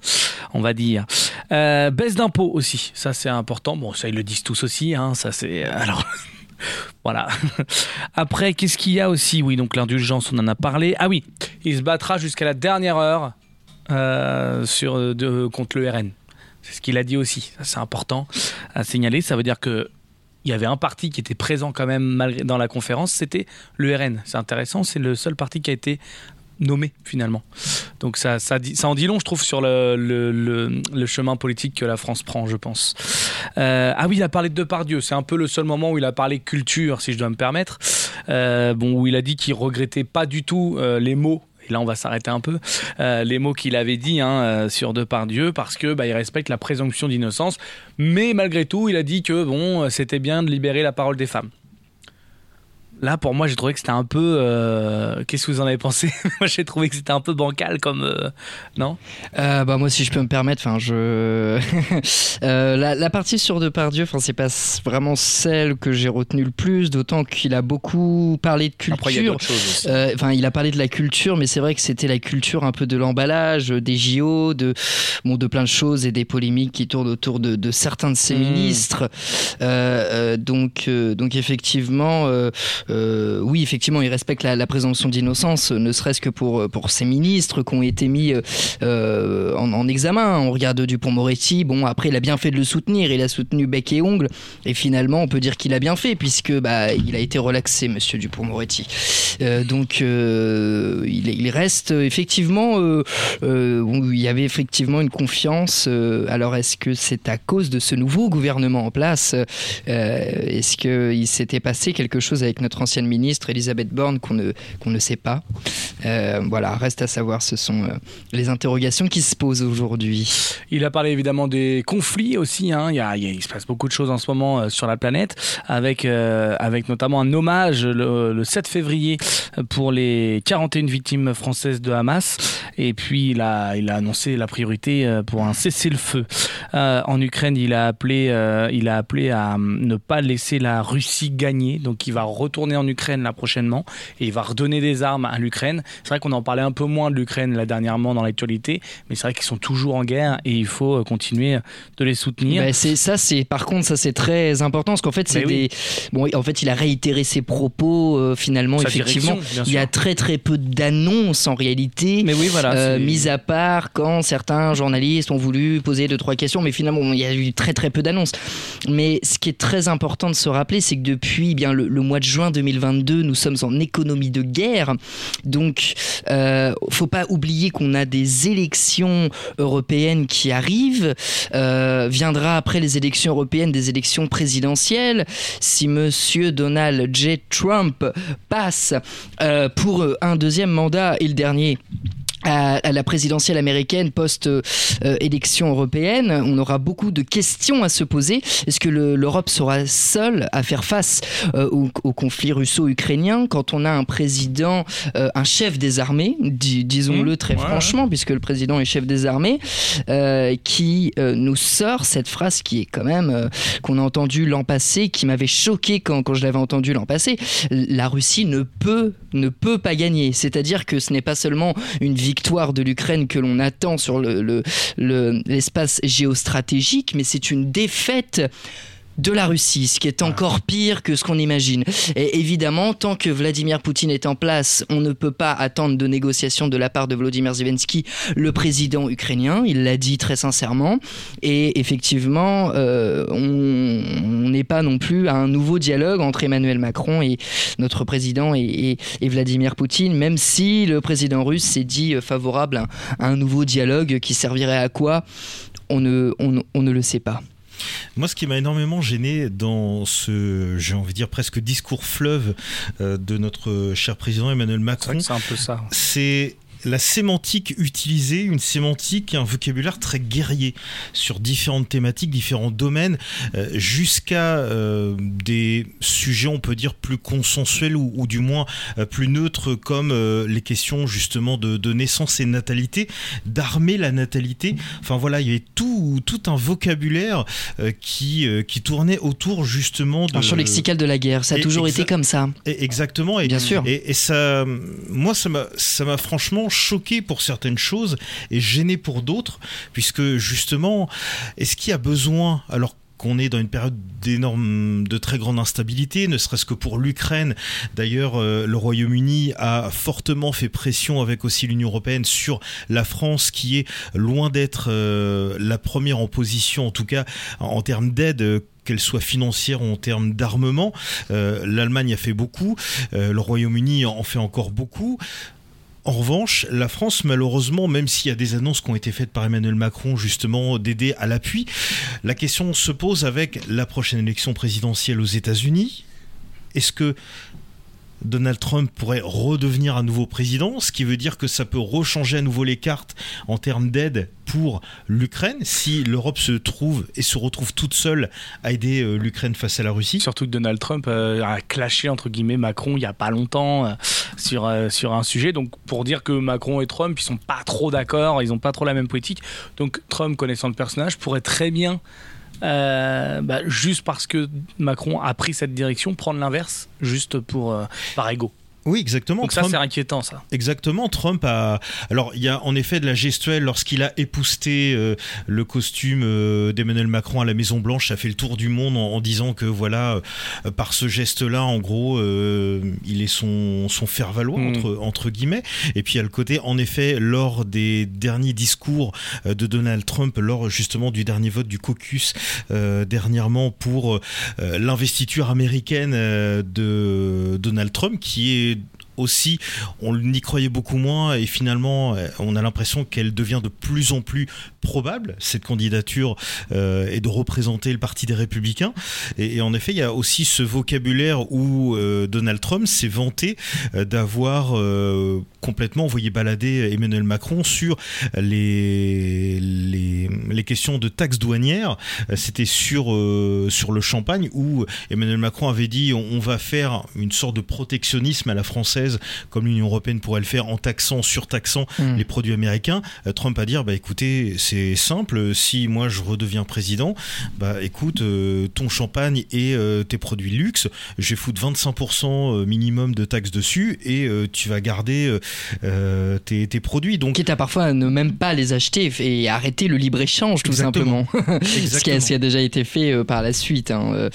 on va dire. Euh, baisse d'impôts aussi. Ça, c'est important. Bon, ça, ils le disent tous aussi. Hein. Ça, c'est. Alors. Voilà. Après, qu'est-ce qu'il y a aussi? Oui, donc l'indulgence, on en a parlé. Ah oui, il se battra jusqu'à la dernière heure euh, contre le RN. C'est ce qu'il a dit aussi. C'est important à signaler. Ça veut dire que il y avait un parti qui était présent quand même malgré, dans la conférence, c'était le RN. C'est intéressant, c'est le seul parti qui a été nommé finalement. Donc ça, ça, ça en dit long, je trouve, sur le, le, chemin politique que la France prend, je pense. Euh, ah oui, il a parlé de Depardieu. C'est un peu le seul moment où il a parlé culture, si je dois me permettre. Euh, bon, où il a dit qu'il regrettait pas du tout euh, les mots. Et là, on va s'arrêter un peu. les mots qu'il avait dit hein, euh, sur Depardieu, parce que bah, il respecte la présomption d'innocence. Mais malgré tout, il a dit que bon, c'était bien de libérer la parole des femmes. Là, pour moi, j'ai trouvé que c'était un peu. euh, Qu'est-ce que vous en avez pensé? Moi, j'ai trouvé que c'était un peu bancal, comme euh, non?
Euh, bah moi si je peux me permettre, enfin je Euh, la, la partie sur Depardieu, enfin c'est pas vraiment celle que j'ai retenue le plus, d'autant qu'il a beaucoup parlé de culture.
Après, il y a d'autres choses aussi.
Euh, Enfin, il a parlé de la culture, mais c'est vrai que c'était la culture un peu de l'emballage, des JO, de bon, de plein de choses et des polémiques qui tournent autour de, de certains de ses
Mm.
ministres. Euh, euh, donc, euh, donc effectivement, euh, euh, oui, effectivement, il respecte la, présomption d'innocence, ne serait-ce que pour pour ses ministres qui ont été mis euh, euh, en, en examen. On regarde Dupont-Moretti. Bon, après, il a bien fait de le soutenir. Il a soutenu bec et ongle. Et finalement, on peut dire qu'il a bien fait puisque bah, il a été relaxé, Monsieur Dupont-Moretti. Euh, donc, euh, il, reste euh, effectivement. euh, euh, où il y avait effectivement une confiance. euh, alors, est-ce que c'est à cause de ce nouveau gouvernement en place? Euh, Est-ce qu'il s'était passé quelque chose avec notre ancienne ministre Elisabeth Borne qu'on ne, qu'on ne sait pas Euh, Voilà, reste à savoir. Ce sont euh, les interrogations qui se posent aujourd'hui.
Il a parlé évidemment des conflits aussi. hein. Il, se passe beaucoup de choses en ce moment euh, sur la planète, avec, avec notamment un hommage le, le 7 février pour les 41 victimes françaises de Hamas. Et puis il a, il a annoncé la priorité pour un cessez-le-feu. En Ukraine, il a, appelé, il a appelé à hum, ne pas laisser la Russie gagner. Donc il va retourner en Ukraine là prochainement et il va redonner des armes à l'Ukraine. C'est vrai qu'on en parlait un peu moins de l'Ukraine là dernièrement dans l'actualité, mais c'est vrai qu'ils sont toujours en guerre et il faut euh, continuer de les soutenir.
Bah, c'est ça, c'est par contre ça c'est très important parce qu'en fait c'est
oui.
des bon en fait il a réitéré ses propos euh, finalement
Sa
effectivement il y a très très peu d'annonces en réalité.
Mais oui, voilà.
Euh, mis à part quand certains journalistes ont voulu poser deux trois questions, mais finalement bon, il y a eu très très peu d'annonces. Mais ce qui est très important de se rappeler, c'est que depuis eh bien le, le mois de juin 2022, nous sommes en économie de guerre. Donc, euh, faut pas oublier qu'on a des élections européennes qui arrivent. Euh, viendra après les élections européennes des élections présidentielles. Si Monsieur Donald J. Trump passe euh, pour un deuxième mandat et le dernier à, à la présidentielle américaine post-élection européenne, on aura beaucoup de questions à se poser. Est-ce que le- l'Europe sera seule à faire face euh, au, au conflit russo-ukrainien quand on a un président, euh, un chef des armées, dis- disons-le
Mmh,
très
ouais,
franchement, puisque le président est chef des armées, euh, qui euh, nous sort cette phrase qui est quand même euh, qu'on a entendue l'an passé, qui m'avait choqué quand, quand je l'avais entendue l'an passé. La Russie ne peut ne peut pas gagner. C'est-à-dire que ce n'est pas seulement une victoire de l'Ukraine que l'on attend sur le- le- le- l'espace géostratégique, mais c'est une défaite de la Russie, ce qui est encore pire que ce qu'on imagine. Et évidemment, tant que Vladimir Poutine est en place, on ne peut pas attendre de négociations de la part de Volodymyr Zelensky, le président ukrainien. Il l'a dit très sincèrement. Et effectivement, euh, on n'est pas non plus à un nouveau dialogue entre Emmanuel Macron et notre président et, Vladimir Poutine, même si le président russe s'est dit favorable à, un nouveau dialogue qui servirait à quoi? On ne le sait pas.
Moi, ce qui m'a énormément gêné dans ce, j'ai envie de dire presque discours fleuve euh, de notre cher président Emmanuel Macron,
que c'est un peu ça.
c'est la sémantique utilisée, une sémantique, un vocabulaire très guerrier sur différentes thématiques, différents domaines, euh, jusqu'à euh, des sujets, on peut dire, plus consensuels ou, ou du moins euh, plus neutres, comme les questions justement de, de naissance et natalité, d'armer la natalité. Enfin voilà, il y avait tout, tout un vocabulaire qui, qui tournait autour justement de...
Champ lexical de la guerre, ça a toujours été comme ça.
Exactement. Et,
Bien sûr.
Et, et ça, moi, ça m'a, ça m'a franchement choqué pour certaines choses et gêné pour d'autres, puisque justement, est-ce qu'il y a besoin, alors qu'on est dans une période d'énorme, de très grande instabilité, ne serait-ce que pour l'Ukraine? D'ailleurs, euh, le Royaume-Uni a fortement fait pression avec aussi l'Union européenne sur la France, qui est loin d'être euh, la première en position, en tout cas en, termes d'aide. euh, qu'elle soit financière ou en termes d'armement. L'Allemagne a fait beaucoup, le Royaume-Uni en fait encore beaucoup. En revanche, la France, malheureusement, même s'il y a des annonces qui ont été faites par Emmanuel Macron, justement, d'aider à l'appui, la question se pose avec la prochaine élection présidentielle aux États-Unis. Est-ce que Donald Trump pourrait redevenir à nouveau président, ce qui veut dire que ça peut rechanger à nouveau les cartes en termes d'aide pour l'Ukraine si l'Europe se trouve et se retrouve toute seule à aider euh, l'Ukraine face à la Russie.
Surtout que Donald Trump euh, a clashé entre guillemets Macron il y a pas longtemps euh, sur, sur un sujet. Donc pour dire que Macron et Trump ils sont pas trop d'accord, ils ont pas trop la même politique. Donc Trump connaissant le personnage pourrait très bien euh, bah, juste parce que Macron a pris cette direction prendre l'inverse juste pour euh, par ego.
Oui, exactement.
Donc ça
Trump-
c'est inquiétant ça.
Exactement, Trump a. Alors, il y a en effet de la gestuelle lorsqu'il a épousté euh, le costume euh, d'Emmanuel Macron à la Maison Blanche, ça fait le tour du monde en, en disant que voilà, euh, par ce geste-là, en gros, il est son, son faire valoir
Mm.
entre entre guillemets. Et puis il y a le côté, en effet, lors des derniers discours de Donald Trump, lors justement du dernier vote du caucus dernièrement pour l'investiture américaine de Donald Trump, qui est aussi, on n'y croyait beaucoup moins et finalement, euh, on a l'impression qu'elle devient de plus en plus probable, cette candidature, euh, et de représenter le Parti des Républicains. Et, en effet, il y a aussi ce vocabulaire où euh, Donald Trump s'est vanté d'avoir complètement envoyé balader Emmanuel Macron sur les, les, questions de taxes douanières. C'était sur, sur le champagne où Emmanuel Macron avait dit on va faire une sorte de protectionnisme à la française comme l'Union européenne pourrait le faire en taxant, surtaxant
Mm.
les produits américains. Euh, Trump a dire bah écoutez c'est simple si moi je redeviens président bah écoute euh, ton champagne et euh, tes produits de luxe je vais foutre 25% minimum de taxes dessus et euh, tu vas garder tes, tes produits donc
Quitte à parfois ne même pas les acheter et arrêter le libre-échange, tout
Exactement.
simplement. ce, qui a,
Exactement.
ce qui a déjà été fait par la suite. hein,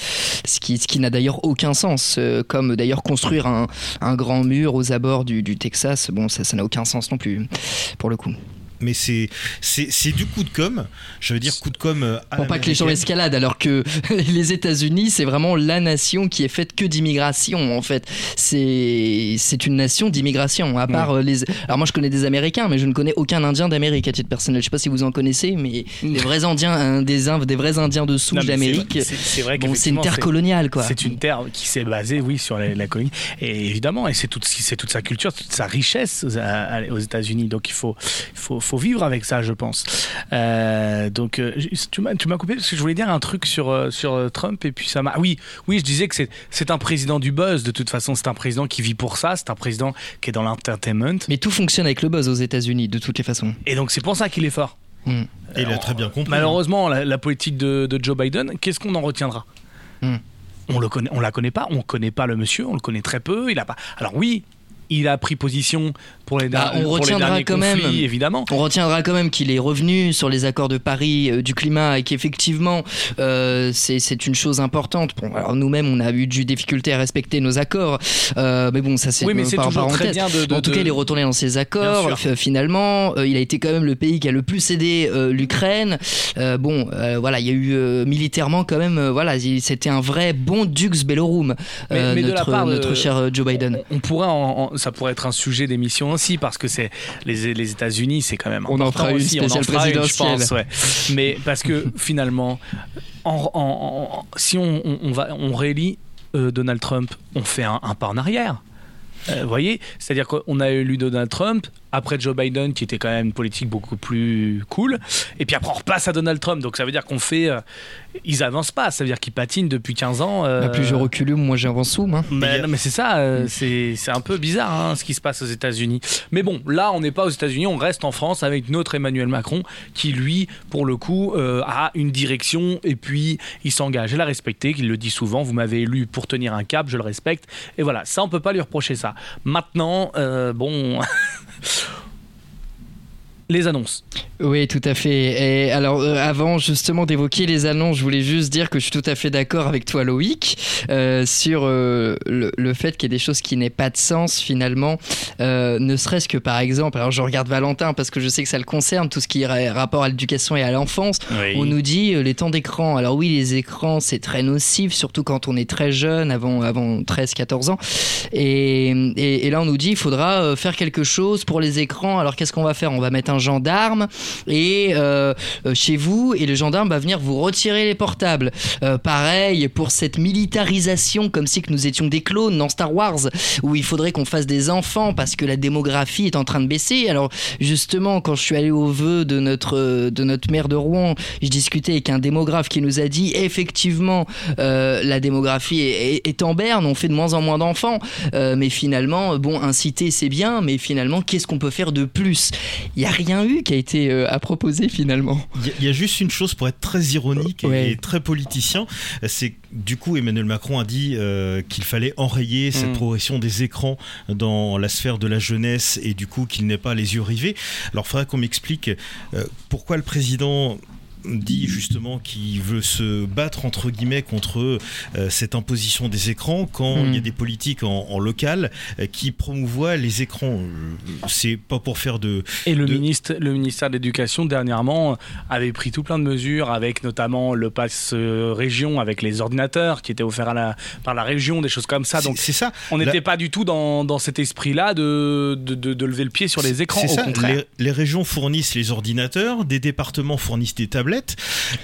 ce qui, ce qui n'a d'ailleurs aucun sens. comme d'ailleurs construire un, un grand mur aux abords du, du Texas. Bon, ça ça n'a aucun sens non plus, pour le coup.
Mais c'est c'est c'est du coup de com je veux dire coup de com euh, à
Pour pas que les gens escaladent, alors que les États-Unis, c'est vraiment la nation qui est faite que d'immigration, en fait. C'est c'est une nation d'immigration. À part euh, les. Alors moi, je connais des Américains, mais je ne connais aucun Indien d'Amérique à titre personnel. Je sais pas si vous en connaissez, mais des vrais Indiens, hein, des, des vrais Indiens de souche d'Amérique.
C'est vrai
Bon, c'est une terre coloniale, quoi.
C'est une terre qui s'est basée, oui, sur la, la colonie. Et évidemment, et c'est toute, c'est toute sa culture, toute sa richesse à- à- aux États-Unis. Donc il faut, il faut, faut vivre avec ça, je pense. Euh, donc euh, tu m'as, tu m'as coupé parce que je voulais dire un truc sur, euh, sur Trump et puis ça m'a. Oui, oui, je disais que c'est, c'est un président du buzz. De toute façon, c'est un président qui vit pour ça. C'est un président qui est dans l'entertainment.
Mais tout fonctionne avec le buzz aux États-Unis, de toutes les façons.
Et donc c'est pour ça qu'il est fort.
Hmm.
Et il a très bien compris
Malheureusement, la, la politique de, de Joe Biden, qu'est-ce qu'on en retiendra?
Hmm.
On le connaît, on la connaît pas, on connaît pas le monsieur, on le connaît très peu. Il a pas. Alors oui, il a pris position pour les,
Bah, on
pour
retiendra quand même.
évidemment.
On retiendra quand même qu'il est revenu sur les accords de Paris euh, du climat et qu'effectivement euh, c'est une chose importante. Bon, alors nous-mêmes on a eu du difficulté à respecter nos accords, euh, mais bon ça c'est
Oui, mais
par
toujours très bien de. de-
en tout
de-
cas, il est retourné dans ses accords. Finalement, il a été quand même le pays qui a le plus aidé l'Ukraine. Bon, voilà, il y a eu militairement quand même, voilà, il- c'était un vrai bon Dux Bellorum,
Mais- mais de la
notre,
part de-
notre cher Joe Biden.
On, on pourrait, en- en- ça pourrait être un sujet d'émission aussi parce que c'est les, les États-Unis, c'est quand même.
On en fera une
aussi. On en fera une, je pense, ouais. Mais parce que finalement, en- en- en- si on, on- on va, on réélit euh, Donald Trump, on fait un, un pas en arrière. Euh, Vous voyez, c'est-à-dire qu'on a élu Donald Trump après Joe Biden, qui était quand même une politique beaucoup plus cool. Et puis après, on repasse à Donald Trump. Donc ça veut dire qu'on fait. euh, ils avancent pas. Ça veut dire qu'ils patinent depuis 15 ans. euh,
Bah, plus je recule, moins j'avance hein.
mais, non, mais c'est ça, euh, c'est c'est un peu bizarre hein, ce qui se passe aux États-Unis. Mais bon, là, on n'est pas aux États-Unis, on reste en France avec notre Emmanuel Macron qui, lui, pour le coup, euh, a une direction et puis il s'engage à la respecter. Il le dit souvent vous m'avez élu pour tenir un cap, je le respecte. Et voilà, ça, on peut pas lui reprocher ça. Maintenant, euh, bon. Les annonces.
Oui, tout à fait. Et alors, euh, avant justement d'évoquer les annonces, je voulais juste dire que je suis tout à fait d'accord avec toi, Loïc, euh, sur euh, le, le fait qu'il y ait des choses qui n'aient pas de sens finalement, ne serait-ce que par exemple, alors je regarde Valentin parce que je sais que ça le concerne, tout ce qui est ra- rapport à l'éducation et à l'enfance. On nous dit les temps d'écran. Alors oui, les écrans, c'est très nocif, surtout quand on est très jeune, avant, avant 13-14 ans. Et, et, et là, on nous dit il faudra faire quelque chose pour les écrans. Alors qu'est-ce qu'on va faire? On va mettre un gendarme et euh, chez vous et le gendarme va venir vous retirer les portables. Euh, pareil pour cette militarisation, comme si que nous étions des clones dans Star Wars, où il faudrait qu'on fasse des enfants parce que la démographie est en train de baisser. Alors justement, quand je suis allé au vœu de notre euh, de notre maire de Rouen, je discutais avec un démographe qui nous a dit effectivement la démographie est, en berne, on fait de moins en moins d'enfants, mais finalement bon inciter c'est bien, mais finalement qu'est-ce qu'on peut faire de plus? Il y a rien eu qui a été euh, à proposer finalement.
Il y a- il y, a juste une chose pour être très ironique et,
Ouais.
et très politicien, c'est du coup Emmanuel Macron a dit euh, qu'il fallait enrayer cette
Mm.
progression des écrans dans la sphère de la jeunesse et du coup qu'il n'ait pas les yeux rivés. Alors il faudrait qu'on m'explique euh, pourquoi le président dit justement qu'il veut se battre entre guillemets contre euh, cette imposition des écrans quand il y a des politiques en, en local euh, qui promouvoient les écrans. Euh, C'est pas pour faire de
Et le,
de-
ministre, le ministère de l'Éducation, dernièrement, avait pris tout plein de mesures, avec notamment le pass euh, région, avec les ordinateurs qui étaient offerts à la, par la région, des choses comme ça. Donc,
c'est ça.
on n'était pas du tout dans, dans cet esprit-là de, de, de- de lever le pied sur les écrans, au
ça,
contraire.
Les, les régions fournissent les ordinateurs, des départements fournissent des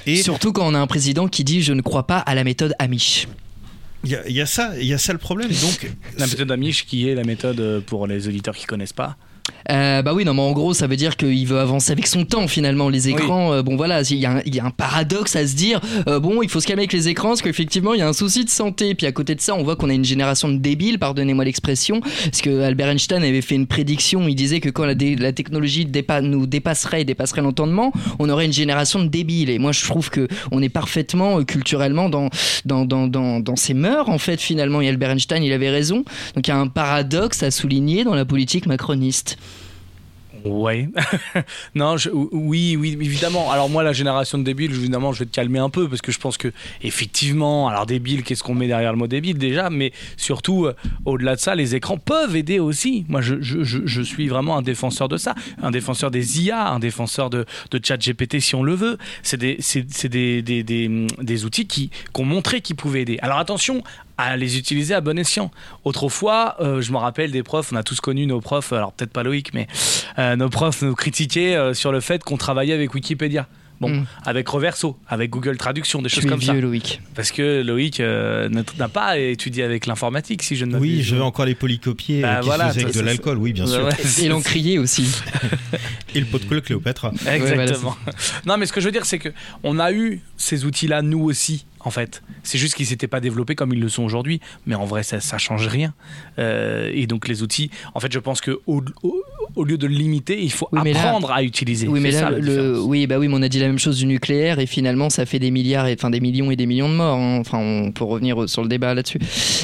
et
Surtout quand on a un président qui dit je ne crois pas à la méthode Amish.
il y, a- il y a ça, il y a ça le problème. Donc,
La méthode Amish, qui est la méthode pour les auditeurs qui connaissent pas.
Euh, bah oui, non, mais en gros, ça veut dire qu'il veut avancer avec son temps finalement. Les écrans, euh, bon voilà, il y, a un- il y a un paradoxe à se dire, euh, bon, il faut se calmer avec les écrans parce qu'effectivement, il y a un souci de santé. Puis à côté de ça, on voit qu'on a une génération de débiles, pardonnez-moi l'expression, parce que Albert Einstein avait fait une prédiction. Il disait que quand la, dé- la technologie dépa- nous dépasserait et dépasserait l'entendement, on aurait une génération de débiles. Et moi, je trouve que on est parfaitement euh, culturellement dans dans, dans, dans, dans ces mœurs en fait finalement. Et Albert Einstein, il avait raison. Donc il y a un paradoxe à souligner dans la politique macroniste.
Ouais. non, oui, oui, évidemment. Alors moi, la génération de débiles, évidemment, je vais te calmer un peu parce que je pense que effectivement, alors débile, qu'est-ce qu'on met derrière le mot débile déjà, mais surtout, euh, au-delà de ça, les écrans peuvent aider aussi. Moi, je, suis vraiment un défenseur de ça, un défenseur des IA, un défenseur de, de chat GPT si on le veut. C'est des, c'est, des, des, des, outils qui, qu'on montré qu'ils pouvaient aider. Alors attention à les utiliser à bon escient. Autrefois, euh, je me rappelle des profs, on a tous connu nos profs, alors peut-être pas Loïc, mais euh, nos profs nous critiquaient euh, sur le fait qu'on travaillait avec Wikipédia. Bon,
Mm.
avec Reverso, avec Google Traduction, des choses comme
vieux,
ça.
Loïc.
Parce que Loïc euh, n'a pas étudié avec l'informatique, si je ne
oui,
m'abuse.
j'avais encore les polycopiers
Bah
euh, qui
voilà,
se avec de l'alcool, oui, bien sûr.
Et
c'est-
l'encrier aussi.
Et le pot de colle Cléopâtre.
Exactement. non, mais ce que je veux dire, c'est que on a eu ces outils-là, nous aussi, en fait. C'est juste qu'ils s'étaient pas développés comme ils le sont aujourd'hui, mais en vrai, ça, ça change rien. Euh, et donc, les outils, en fait, je pense que au, au- au lieu de le limiter, il faut
Oui, mais là-
apprendre à utiliser.
Oui, mais
C'est
là,
ça, la
le,
différence.
oui, bah oui, mais on a dit la même chose du nucléaire et finalement, ça fait des milliards, et, enfin des millions et des millions de morts. hein. Enfin, on peut revenir sur le débat là-dessus.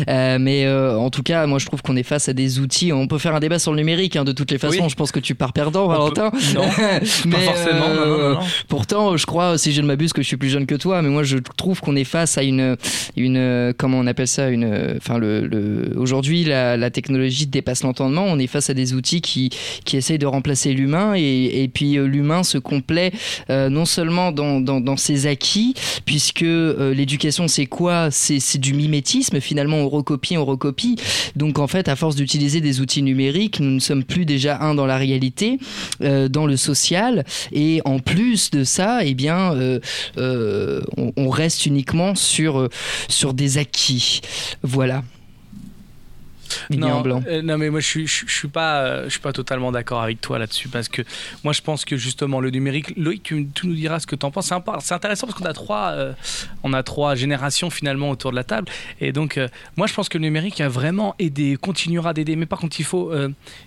Euh, mais euh, en tout cas, moi, je trouve qu'on est face à des outils. On peut faire un débat sur le numérique, hein, de toutes les façons.
Oui.
Je pense que tu pars perdant, Valentin.
peut- Non,
Mais,
pas forcément. non, non, non, non.
Pourtant, je crois, si je ne m'abuse, que je suis plus jeune que toi, mais moi, je trouve qu'on est face à une, une, comment on appelle ça, une, enfin, le, aujourd'hui, la, technologie dépasse l'entendement. On est face à des outils qui, qui essayent de remplacer l'humain, et, et puis euh, l'humain se complaît euh, non seulement dans, dans, ses acquis, puisque euh, l'éducation, c'est quoi? C'est du mimétisme. Finalement, on recopie, on recopie. Donc, en fait, à force d'utiliser des outils numériques, nous ne sommes plus déjà un dans la réalité, dans le social, et en plus de ça, eh bien, on reste uniquement sur, euh, sur des acquis. Voilà.
Non,
blanc.
euh, non, mais moi je suis, je, je suis pas, euh, je suis pas totalement d'accord avec toi là-dessus parce que moi je pense que justement le numérique, Loïc, tu, tu nous diras ce que tu en penses. C'est intéressant parce qu'on a trois, euh, on a trois générations finalement autour de la table et donc moi je pense que le numérique a vraiment aidé, continuera d'aider. Mais par contre il faut,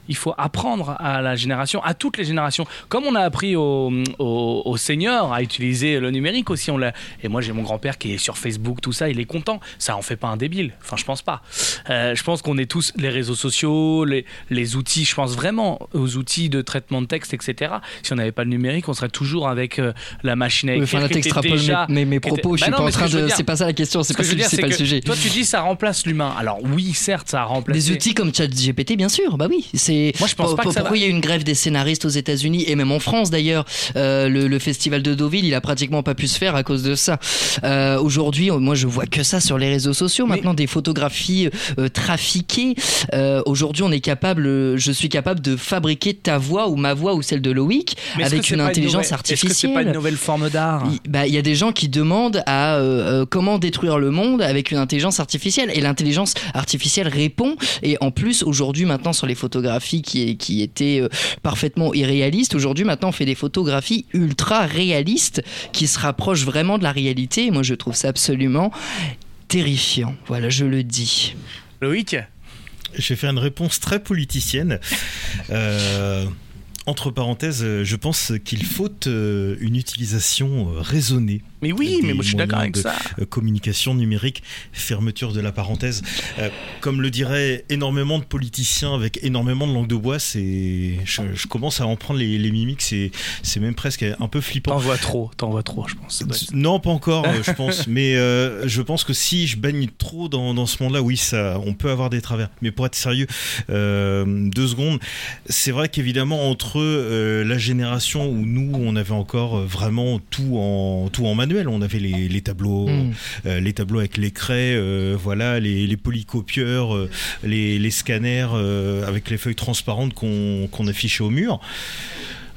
il faut apprendre à la génération, à toutes les générations, comme on a appris aux, aux seniors à utiliser le numérique aussi. On l'a. Et moi j'ai mon grand-père qui est sur Facebook, tout ça, il est content. Ça en fait pas un débile. Enfin je pense pas. Je pense qu'on est tous les réseaux sociaux, les, les outils. Je pense vraiment aux outils de traitement de texte, etc. Si on n'avait pas le numérique, on serait toujours avec euh, la machine à
Oui,
écrire.
Enfin,
était
t'extrapoles
déjà-
mes, mes,
qui était-
propos. Je
Bah
suis
non,
pas en train de. C'est pas ça la question. C'est
ce
pas,
veux dire,
c'est pas le sujet.
Toi, tu dis ça remplace l'humain. Alors oui, certes, ça a remplacé.
Des outils comme ChatGPT, bien sûr, bah oui. C'est
Moi, je pense pas que ça
pourquoi il y a une grève des scénaristes aux États-Unis et même en France d'ailleurs. Euh, le, le festival de Deauville, il a pratiquement pas pu se faire à cause de ça. Euh, Aujourd'hui, moi, je vois que ça sur les réseaux sociaux.
Mais-
Maintenant, des photographies euh, Euh, Aujourd'hui, on est capable. Je suis capable de fabriquer ta voix ou ma voix ou celle de Loïc
Mais
avec une intelligence
nouvelle- Est-ce que c'est pas une
artificielle.
nouvelle forme d'art?
Il bah, il y a des gens qui demandent à euh, euh, comment détruire le monde avec une intelligence artificielle. Et l'intelligence artificielle répond. Et en plus aujourd'hui maintenant sur les photographies qui, qui étaient euh, parfaitement irréalistes aujourd'hui maintenant on fait des photographies ultra réalistes qui se rapprochent vraiment de la réalité. Et moi je trouve ça absolument terrifiant. Voilà je le dis.
Loïc?
Je vais faire une réponse très politicienne. Euh, entre parenthèses, je pense qu'il faut euh, une utilisation euh, raisonnée
Mais oui, mais moi je suis d'accord avec ça.
euh, communication numérique, fermeture de la parenthèse. Euh, comme le diraient énormément de politiciens avec énormément de langue de bois, c'est, je, je commence à en prendre les, les mimiques, c'est, c'est même presque un peu flippant.
T'en vois trop, t'en vois trop, je pense.
Non, pas encore, euh, je pense. Mais euh, je pense que si je baigne trop dans, dans ce monde-là, oui, ça, on peut avoir des travers. Mais pour être sérieux, euh, deux secondes. C'est vrai qu'évidemment entre euh, la génération où nous, on avait encore vraiment tout en tout en manuel. On avait les, les tableaux,
Mm.
euh, les tableaux avec les craies, euh, voilà, les, les polycopieurs, euh, les, les scanners euh, avec les feuilles transparentes qu'on qu'on affichait au mur.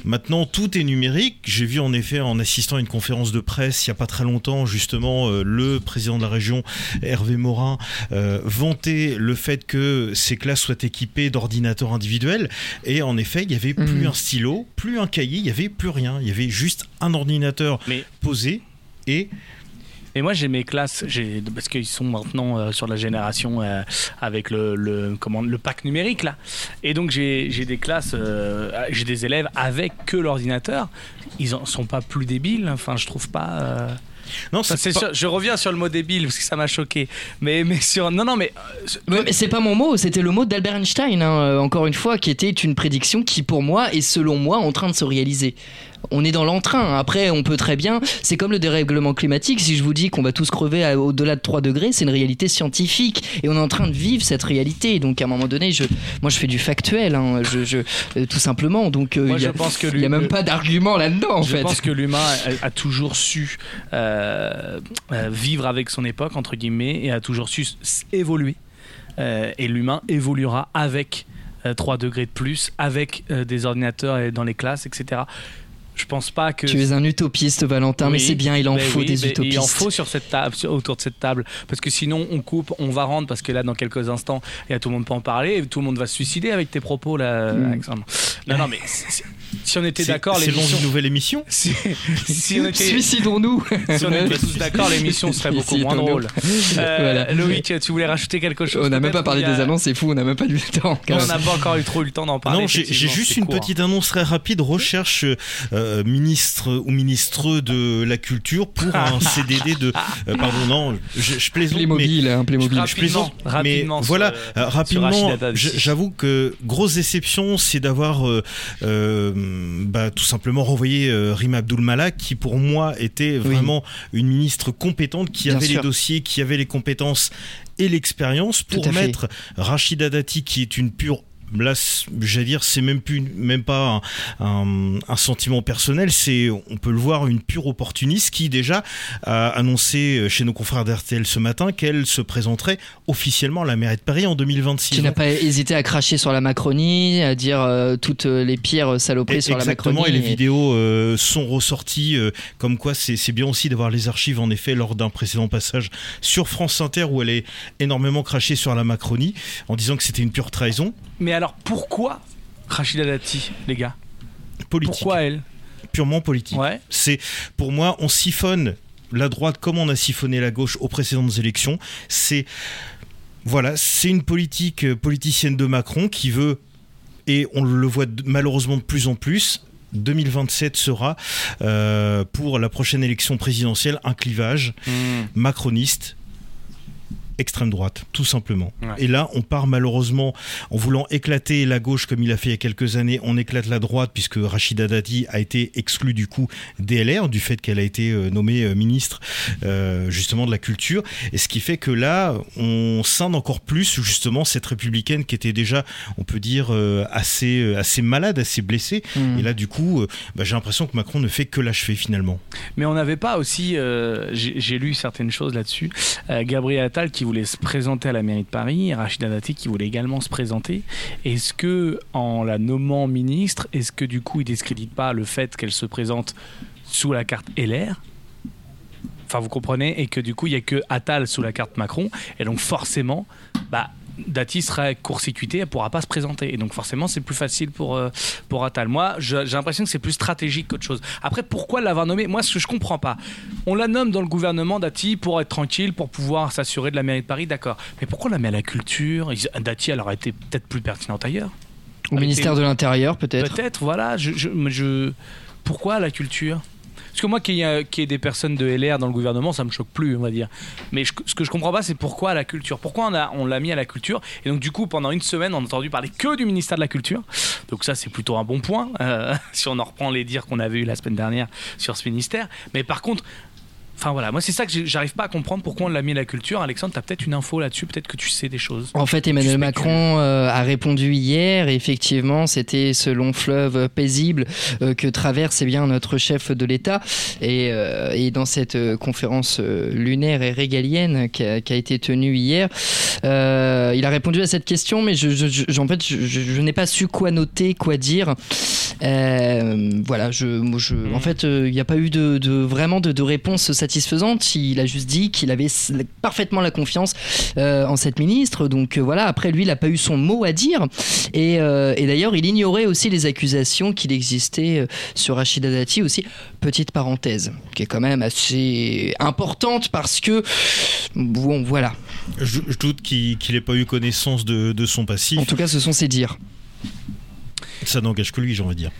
Maintenant, tout est numérique. J'ai vu en effet, en assistant à une conférence de presse il n'y a pas très longtemps, justement, euh, le président de la région, Hervé Morin, euh, vanter le fait que ces classes soient équipées d'ordinateurs individuels. Et en effet, il n'y avait plus
Mhm.
un stylo, plus un cahier, il n'y avait plus rien. Il y avait juste un ordinateur
Mais-
posé et
Et moi j'ai mes classes, j'ai parce qu'ils sont maintenant euh, sur la génération euh, avec le, le comment le pack numérique là. Et donc j'ai j'ai des classes, euh, j'ai des élèves avec que l'ordinateur. Ils en sont pas plus débiles. Enfin je trouve pas. euh,
non,
enfin,
c'est
c'est
pas-
sûr, je reviens sur le mot débile parce que ça m'a choqué. Mais mais sur non non mais
c'est pas mon mot, c'était le mot d'Albert Einstein, hein, encore une fois, qui était une prédiction qui, pour moi, est selon moi en train de se réaliser. On est dans l'entrain. Après, on peut très bien. C'est comme le dérèglement climatique. Si je vous dis qu'on va tous crever au-delà de 3 degrés, c'est une réalité scientifique. Et on est en train de vivre cette réalité. Donc, à un moment donné, je, moi, je fais du factuel, hein, je, je- euh, tout simplement. Donc, euh,
moi
il y
je
a, même pas d'argument là-dedans, en
je
fait.
pense que l'humain a, a toujours su euh, vivre avec son époque, entre guillemets, et a toujours su évoluer. Et l'humain évoluera avec euh, 3 degrés de plus, avec des ordinateurs et dans les classes, etc. Je pense pas que.
Tu es un utopiste, Valentin, mais c'est bien, il en faut
oui,
des utopistes.
Il en faut sur cette table, sur- autour de cette table, parce que sinon on coupe, on va rendre, parce que là dans quelques instants, il y a tout le monde peut en parler, et tout le monde va se suicider avec tes propos là,
Mm.
Alexandre. Non, non, mais si, on était
c'est-
d'accord,
c'est le nom
l'émission.
d'une nouvelle émission.
Si, si on était,
Suicidons-nous
si on était tous d'accord, l'émission serait beaucoup moins drôle. Euh,
Voilà.
Loïc, tu voulais rajouter quelque chose
On n'a même pas parlé
a-
des annonces, c'est fou, on n'a même pas eu le temps.
Non, on n'a pas encore eu trop eu le temps d'en parler.
non, j'ai juste
c'est
une
court.
petite annonce très rapide. Recherche euh, ministre ou ministre de la culture pour un CDD de. euh, pardon, non, je, je plaisante. mais-
Playmobil, hein, Playmobil.
Rapidement,
je plaisante,
rapidement
mais
sur,
voilà,
euh,
euh, rapidement, j'avoue que grosse déception, c'est d'avoir euh, euh, bah, tout simplement renvoyé euh, Rima Abdul Malak, qui pour moi était
Oui.
vraiment une ministre compétente, qui
Bien
avait
sûr.
les dossiers, qui avait les compétences et l'expérience pour mettre Rachida Dati, qui est une pure là, j'allais dire, c'est même plus, même pas un, un- un sentiment personnel, c'est, on peut le voir, une pure opportuniste qui déjà a annoncé euh, chez nos confrères d'RTL ce matin qu'elle se présenterait officiellement à la mairie de Paris en 2026.
Qui n'a pas hésité à cracher sur la Macronie, à dire euh, toutes les pires saloperies
Et-
sur la
Exactement,
Macronie.
et les vidéos euh, sont ressorties, euh, comme quoi c'est c'est bien aussi d'avoir les archives en effet lors d'un précédent passage sur France Inter où elle est énormément crachée sur la Macronie en disant que c'était une pure trahison
Mais alors pourquoi Rachida Dati, les gars?
Politique,
Pourquoi elle?
Purement politique.
Ouais.
C'est pour moi, on siphonne la droite comme on a siphonné la gauche aux précédentes élections. C'est voilà, c'est une politique euh, politicienne de Macron qui veut et on le voit malheureusement de plus en plus. 2027 sera euh, pour la prochaine élection présidentielle un clivage macroniste extrême droite, tout simplement.
Ouais.
Et là, on part malheureusement en voulant éclater la gauche comme il a fait il y a quelques années, on éclate la droite puisque Rachida Dati a été exclue du coup DLR du fait qu'elle a été euh, nommée euh, ministre euh, justement de la culture. Et ce qui fait que là, on scinde encore plus justement cette républicaine qui était déjà, on peut dire, assez, assez malade, assez blessée.
Hmm.
Et là, du coup, bah, j'ai l'impression que Macron ne fait que l'achever finalement.
Mais on n'avait pas aussi, euh, j'ai j'ai lu certaines choses là-dessus, euh, Gabriel Attal qui voulait se présenter à la mairie de Paris, Rachida Dati qui voulait également se présenter. Est-ce que, en la nommant ministre, est-ce que du coup il discrédite pas le fait qu'elle se présente sous la carte LR Enfin, vous comprenez Et que du coup, il n'y a que Attal sous la carte Macron. Et donc, forcément, bah, Dati serait court-circuité, elle ne pourra pas se présenter. Et donc, forcément, c'est plus facile pour, euh, pour Attal. Moi, j'ai l'impression que c'est plus stratégique qu'autre chose. Après, pourquoi l'avoir nommé? Moi, ce que je comprends pas, on la nomme dans le gouvernement Dati pour être tranquille, pour pouvoir s'assurer de la mairie de Paris, d'accord. Mais pourquoi on la met à la culture? Dati, elle aurait été peut-être plus pertinente ailleurs.
Au ministère de l'Intérieur, peut-être.
Peut-être, voilà. Je, je, mais je- Pourquoi la culture? Parce que moi, qu'il y, ait- des personnes de LR dans le gouvernement, ça me choque plus, on va dire. Mais ce que je comprends pas, c'est pourquoi la culture? Pourquoi on l'a mis à la culture? Et donc, du coup, pendant une semaine, on a entendu parler que du ministère de la Culture. Donc, ça, c'est plutôt un bon point, euh, si on en reprend les dires qu'on avait eu la semaine dernière sur ce ministère. Mais par contre. Enfin voilà, moi c'est ça que j'arrive pas à comprendre pourquoi on l'a mis à la culture. Alexandre, t'as peut-être une info là-dessus, peut-être que tu sais des choses.
En fait, Emmanuel
Tu
Macron euh, a répondu hier. et Effectivement, c'était ce long fleuve paisible euh, que traverse eh bien notre chef de l'État. Et, euh, et dans cette euh, conférence euh, lunaire et régalienne qui a, qui a été tenue hier, euh, il a répondu à cette question, mais je, je- je- en fait, je, je- je n'ai pas su quoi noter, quoi dire. Euh, voilà, je, moi, je, en fait, euh, il n'y a pas eu de, de- vraiment de, de réponse satisfaisante. Il a juste dit qu'il avait parfaitement la confiance euh, en cette ministre. Donc euh, voilà, après lui, il n'a pas eu son mot à dire. Et, euh, et d'ailleurs, il ignorait aussi les accusations qu'il existait sur Rachida Dati aussi. Petite parenthèse, qui est quand même assez importante parce que, bon, voilà.
Je, je doute qu'il n'ait pas eu connaissance de, de son passif.
En tout cas, ce sont ses dires.
Ça n'engage que lui, j'ai envie de dire.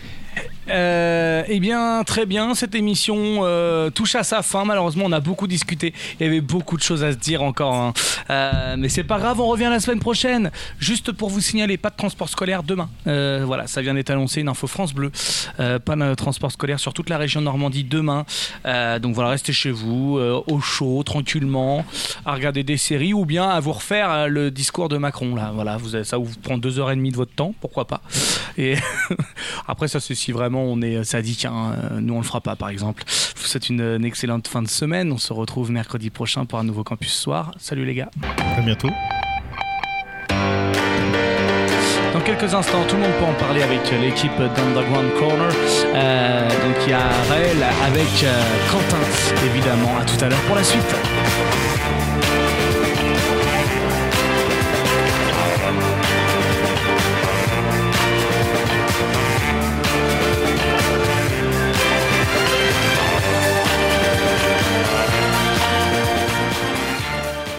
Euh, eh bien, très bien. Cette émission euh, touche à sa fin. Malheureusement, on a beaucoup discuté. Il y avait beaucoup de choses à se dire encore. hein. Euh, mais c'est pas grave, on revient la semaine prochaine. Juste pour vous signaler, pas de transport scolaire demain. Voilà, ça vient d'être annoncé, une info France Bleu. Pas de transport scolaire sur toute la région Normandie demain. Donc voilà, restez chez vous, au chaud, tranquillement, à regarder des séries ou bien à vous refaire le discours de Macron. Là, voilà, vous avez, ça vous prend deux heures et demie de votre temps, pourquoi pas. Et après, ça, c'est si vraiment on est sadique. hein. Euh, Nous, on le fera pas, par exemple. Je vous souhaite une, une excellente fin de semaine. On se retrouve mercredi prochain pour un nouveau campus soir. Salut les gars.
À bientôt.
Dans quelques instants, tout le monde peut en parler avec euh, l'équipe d'Underground Corner. Euh, donc il y a Raël avec euh, Quentin, évidemment. À tout à l'heure pour la suite.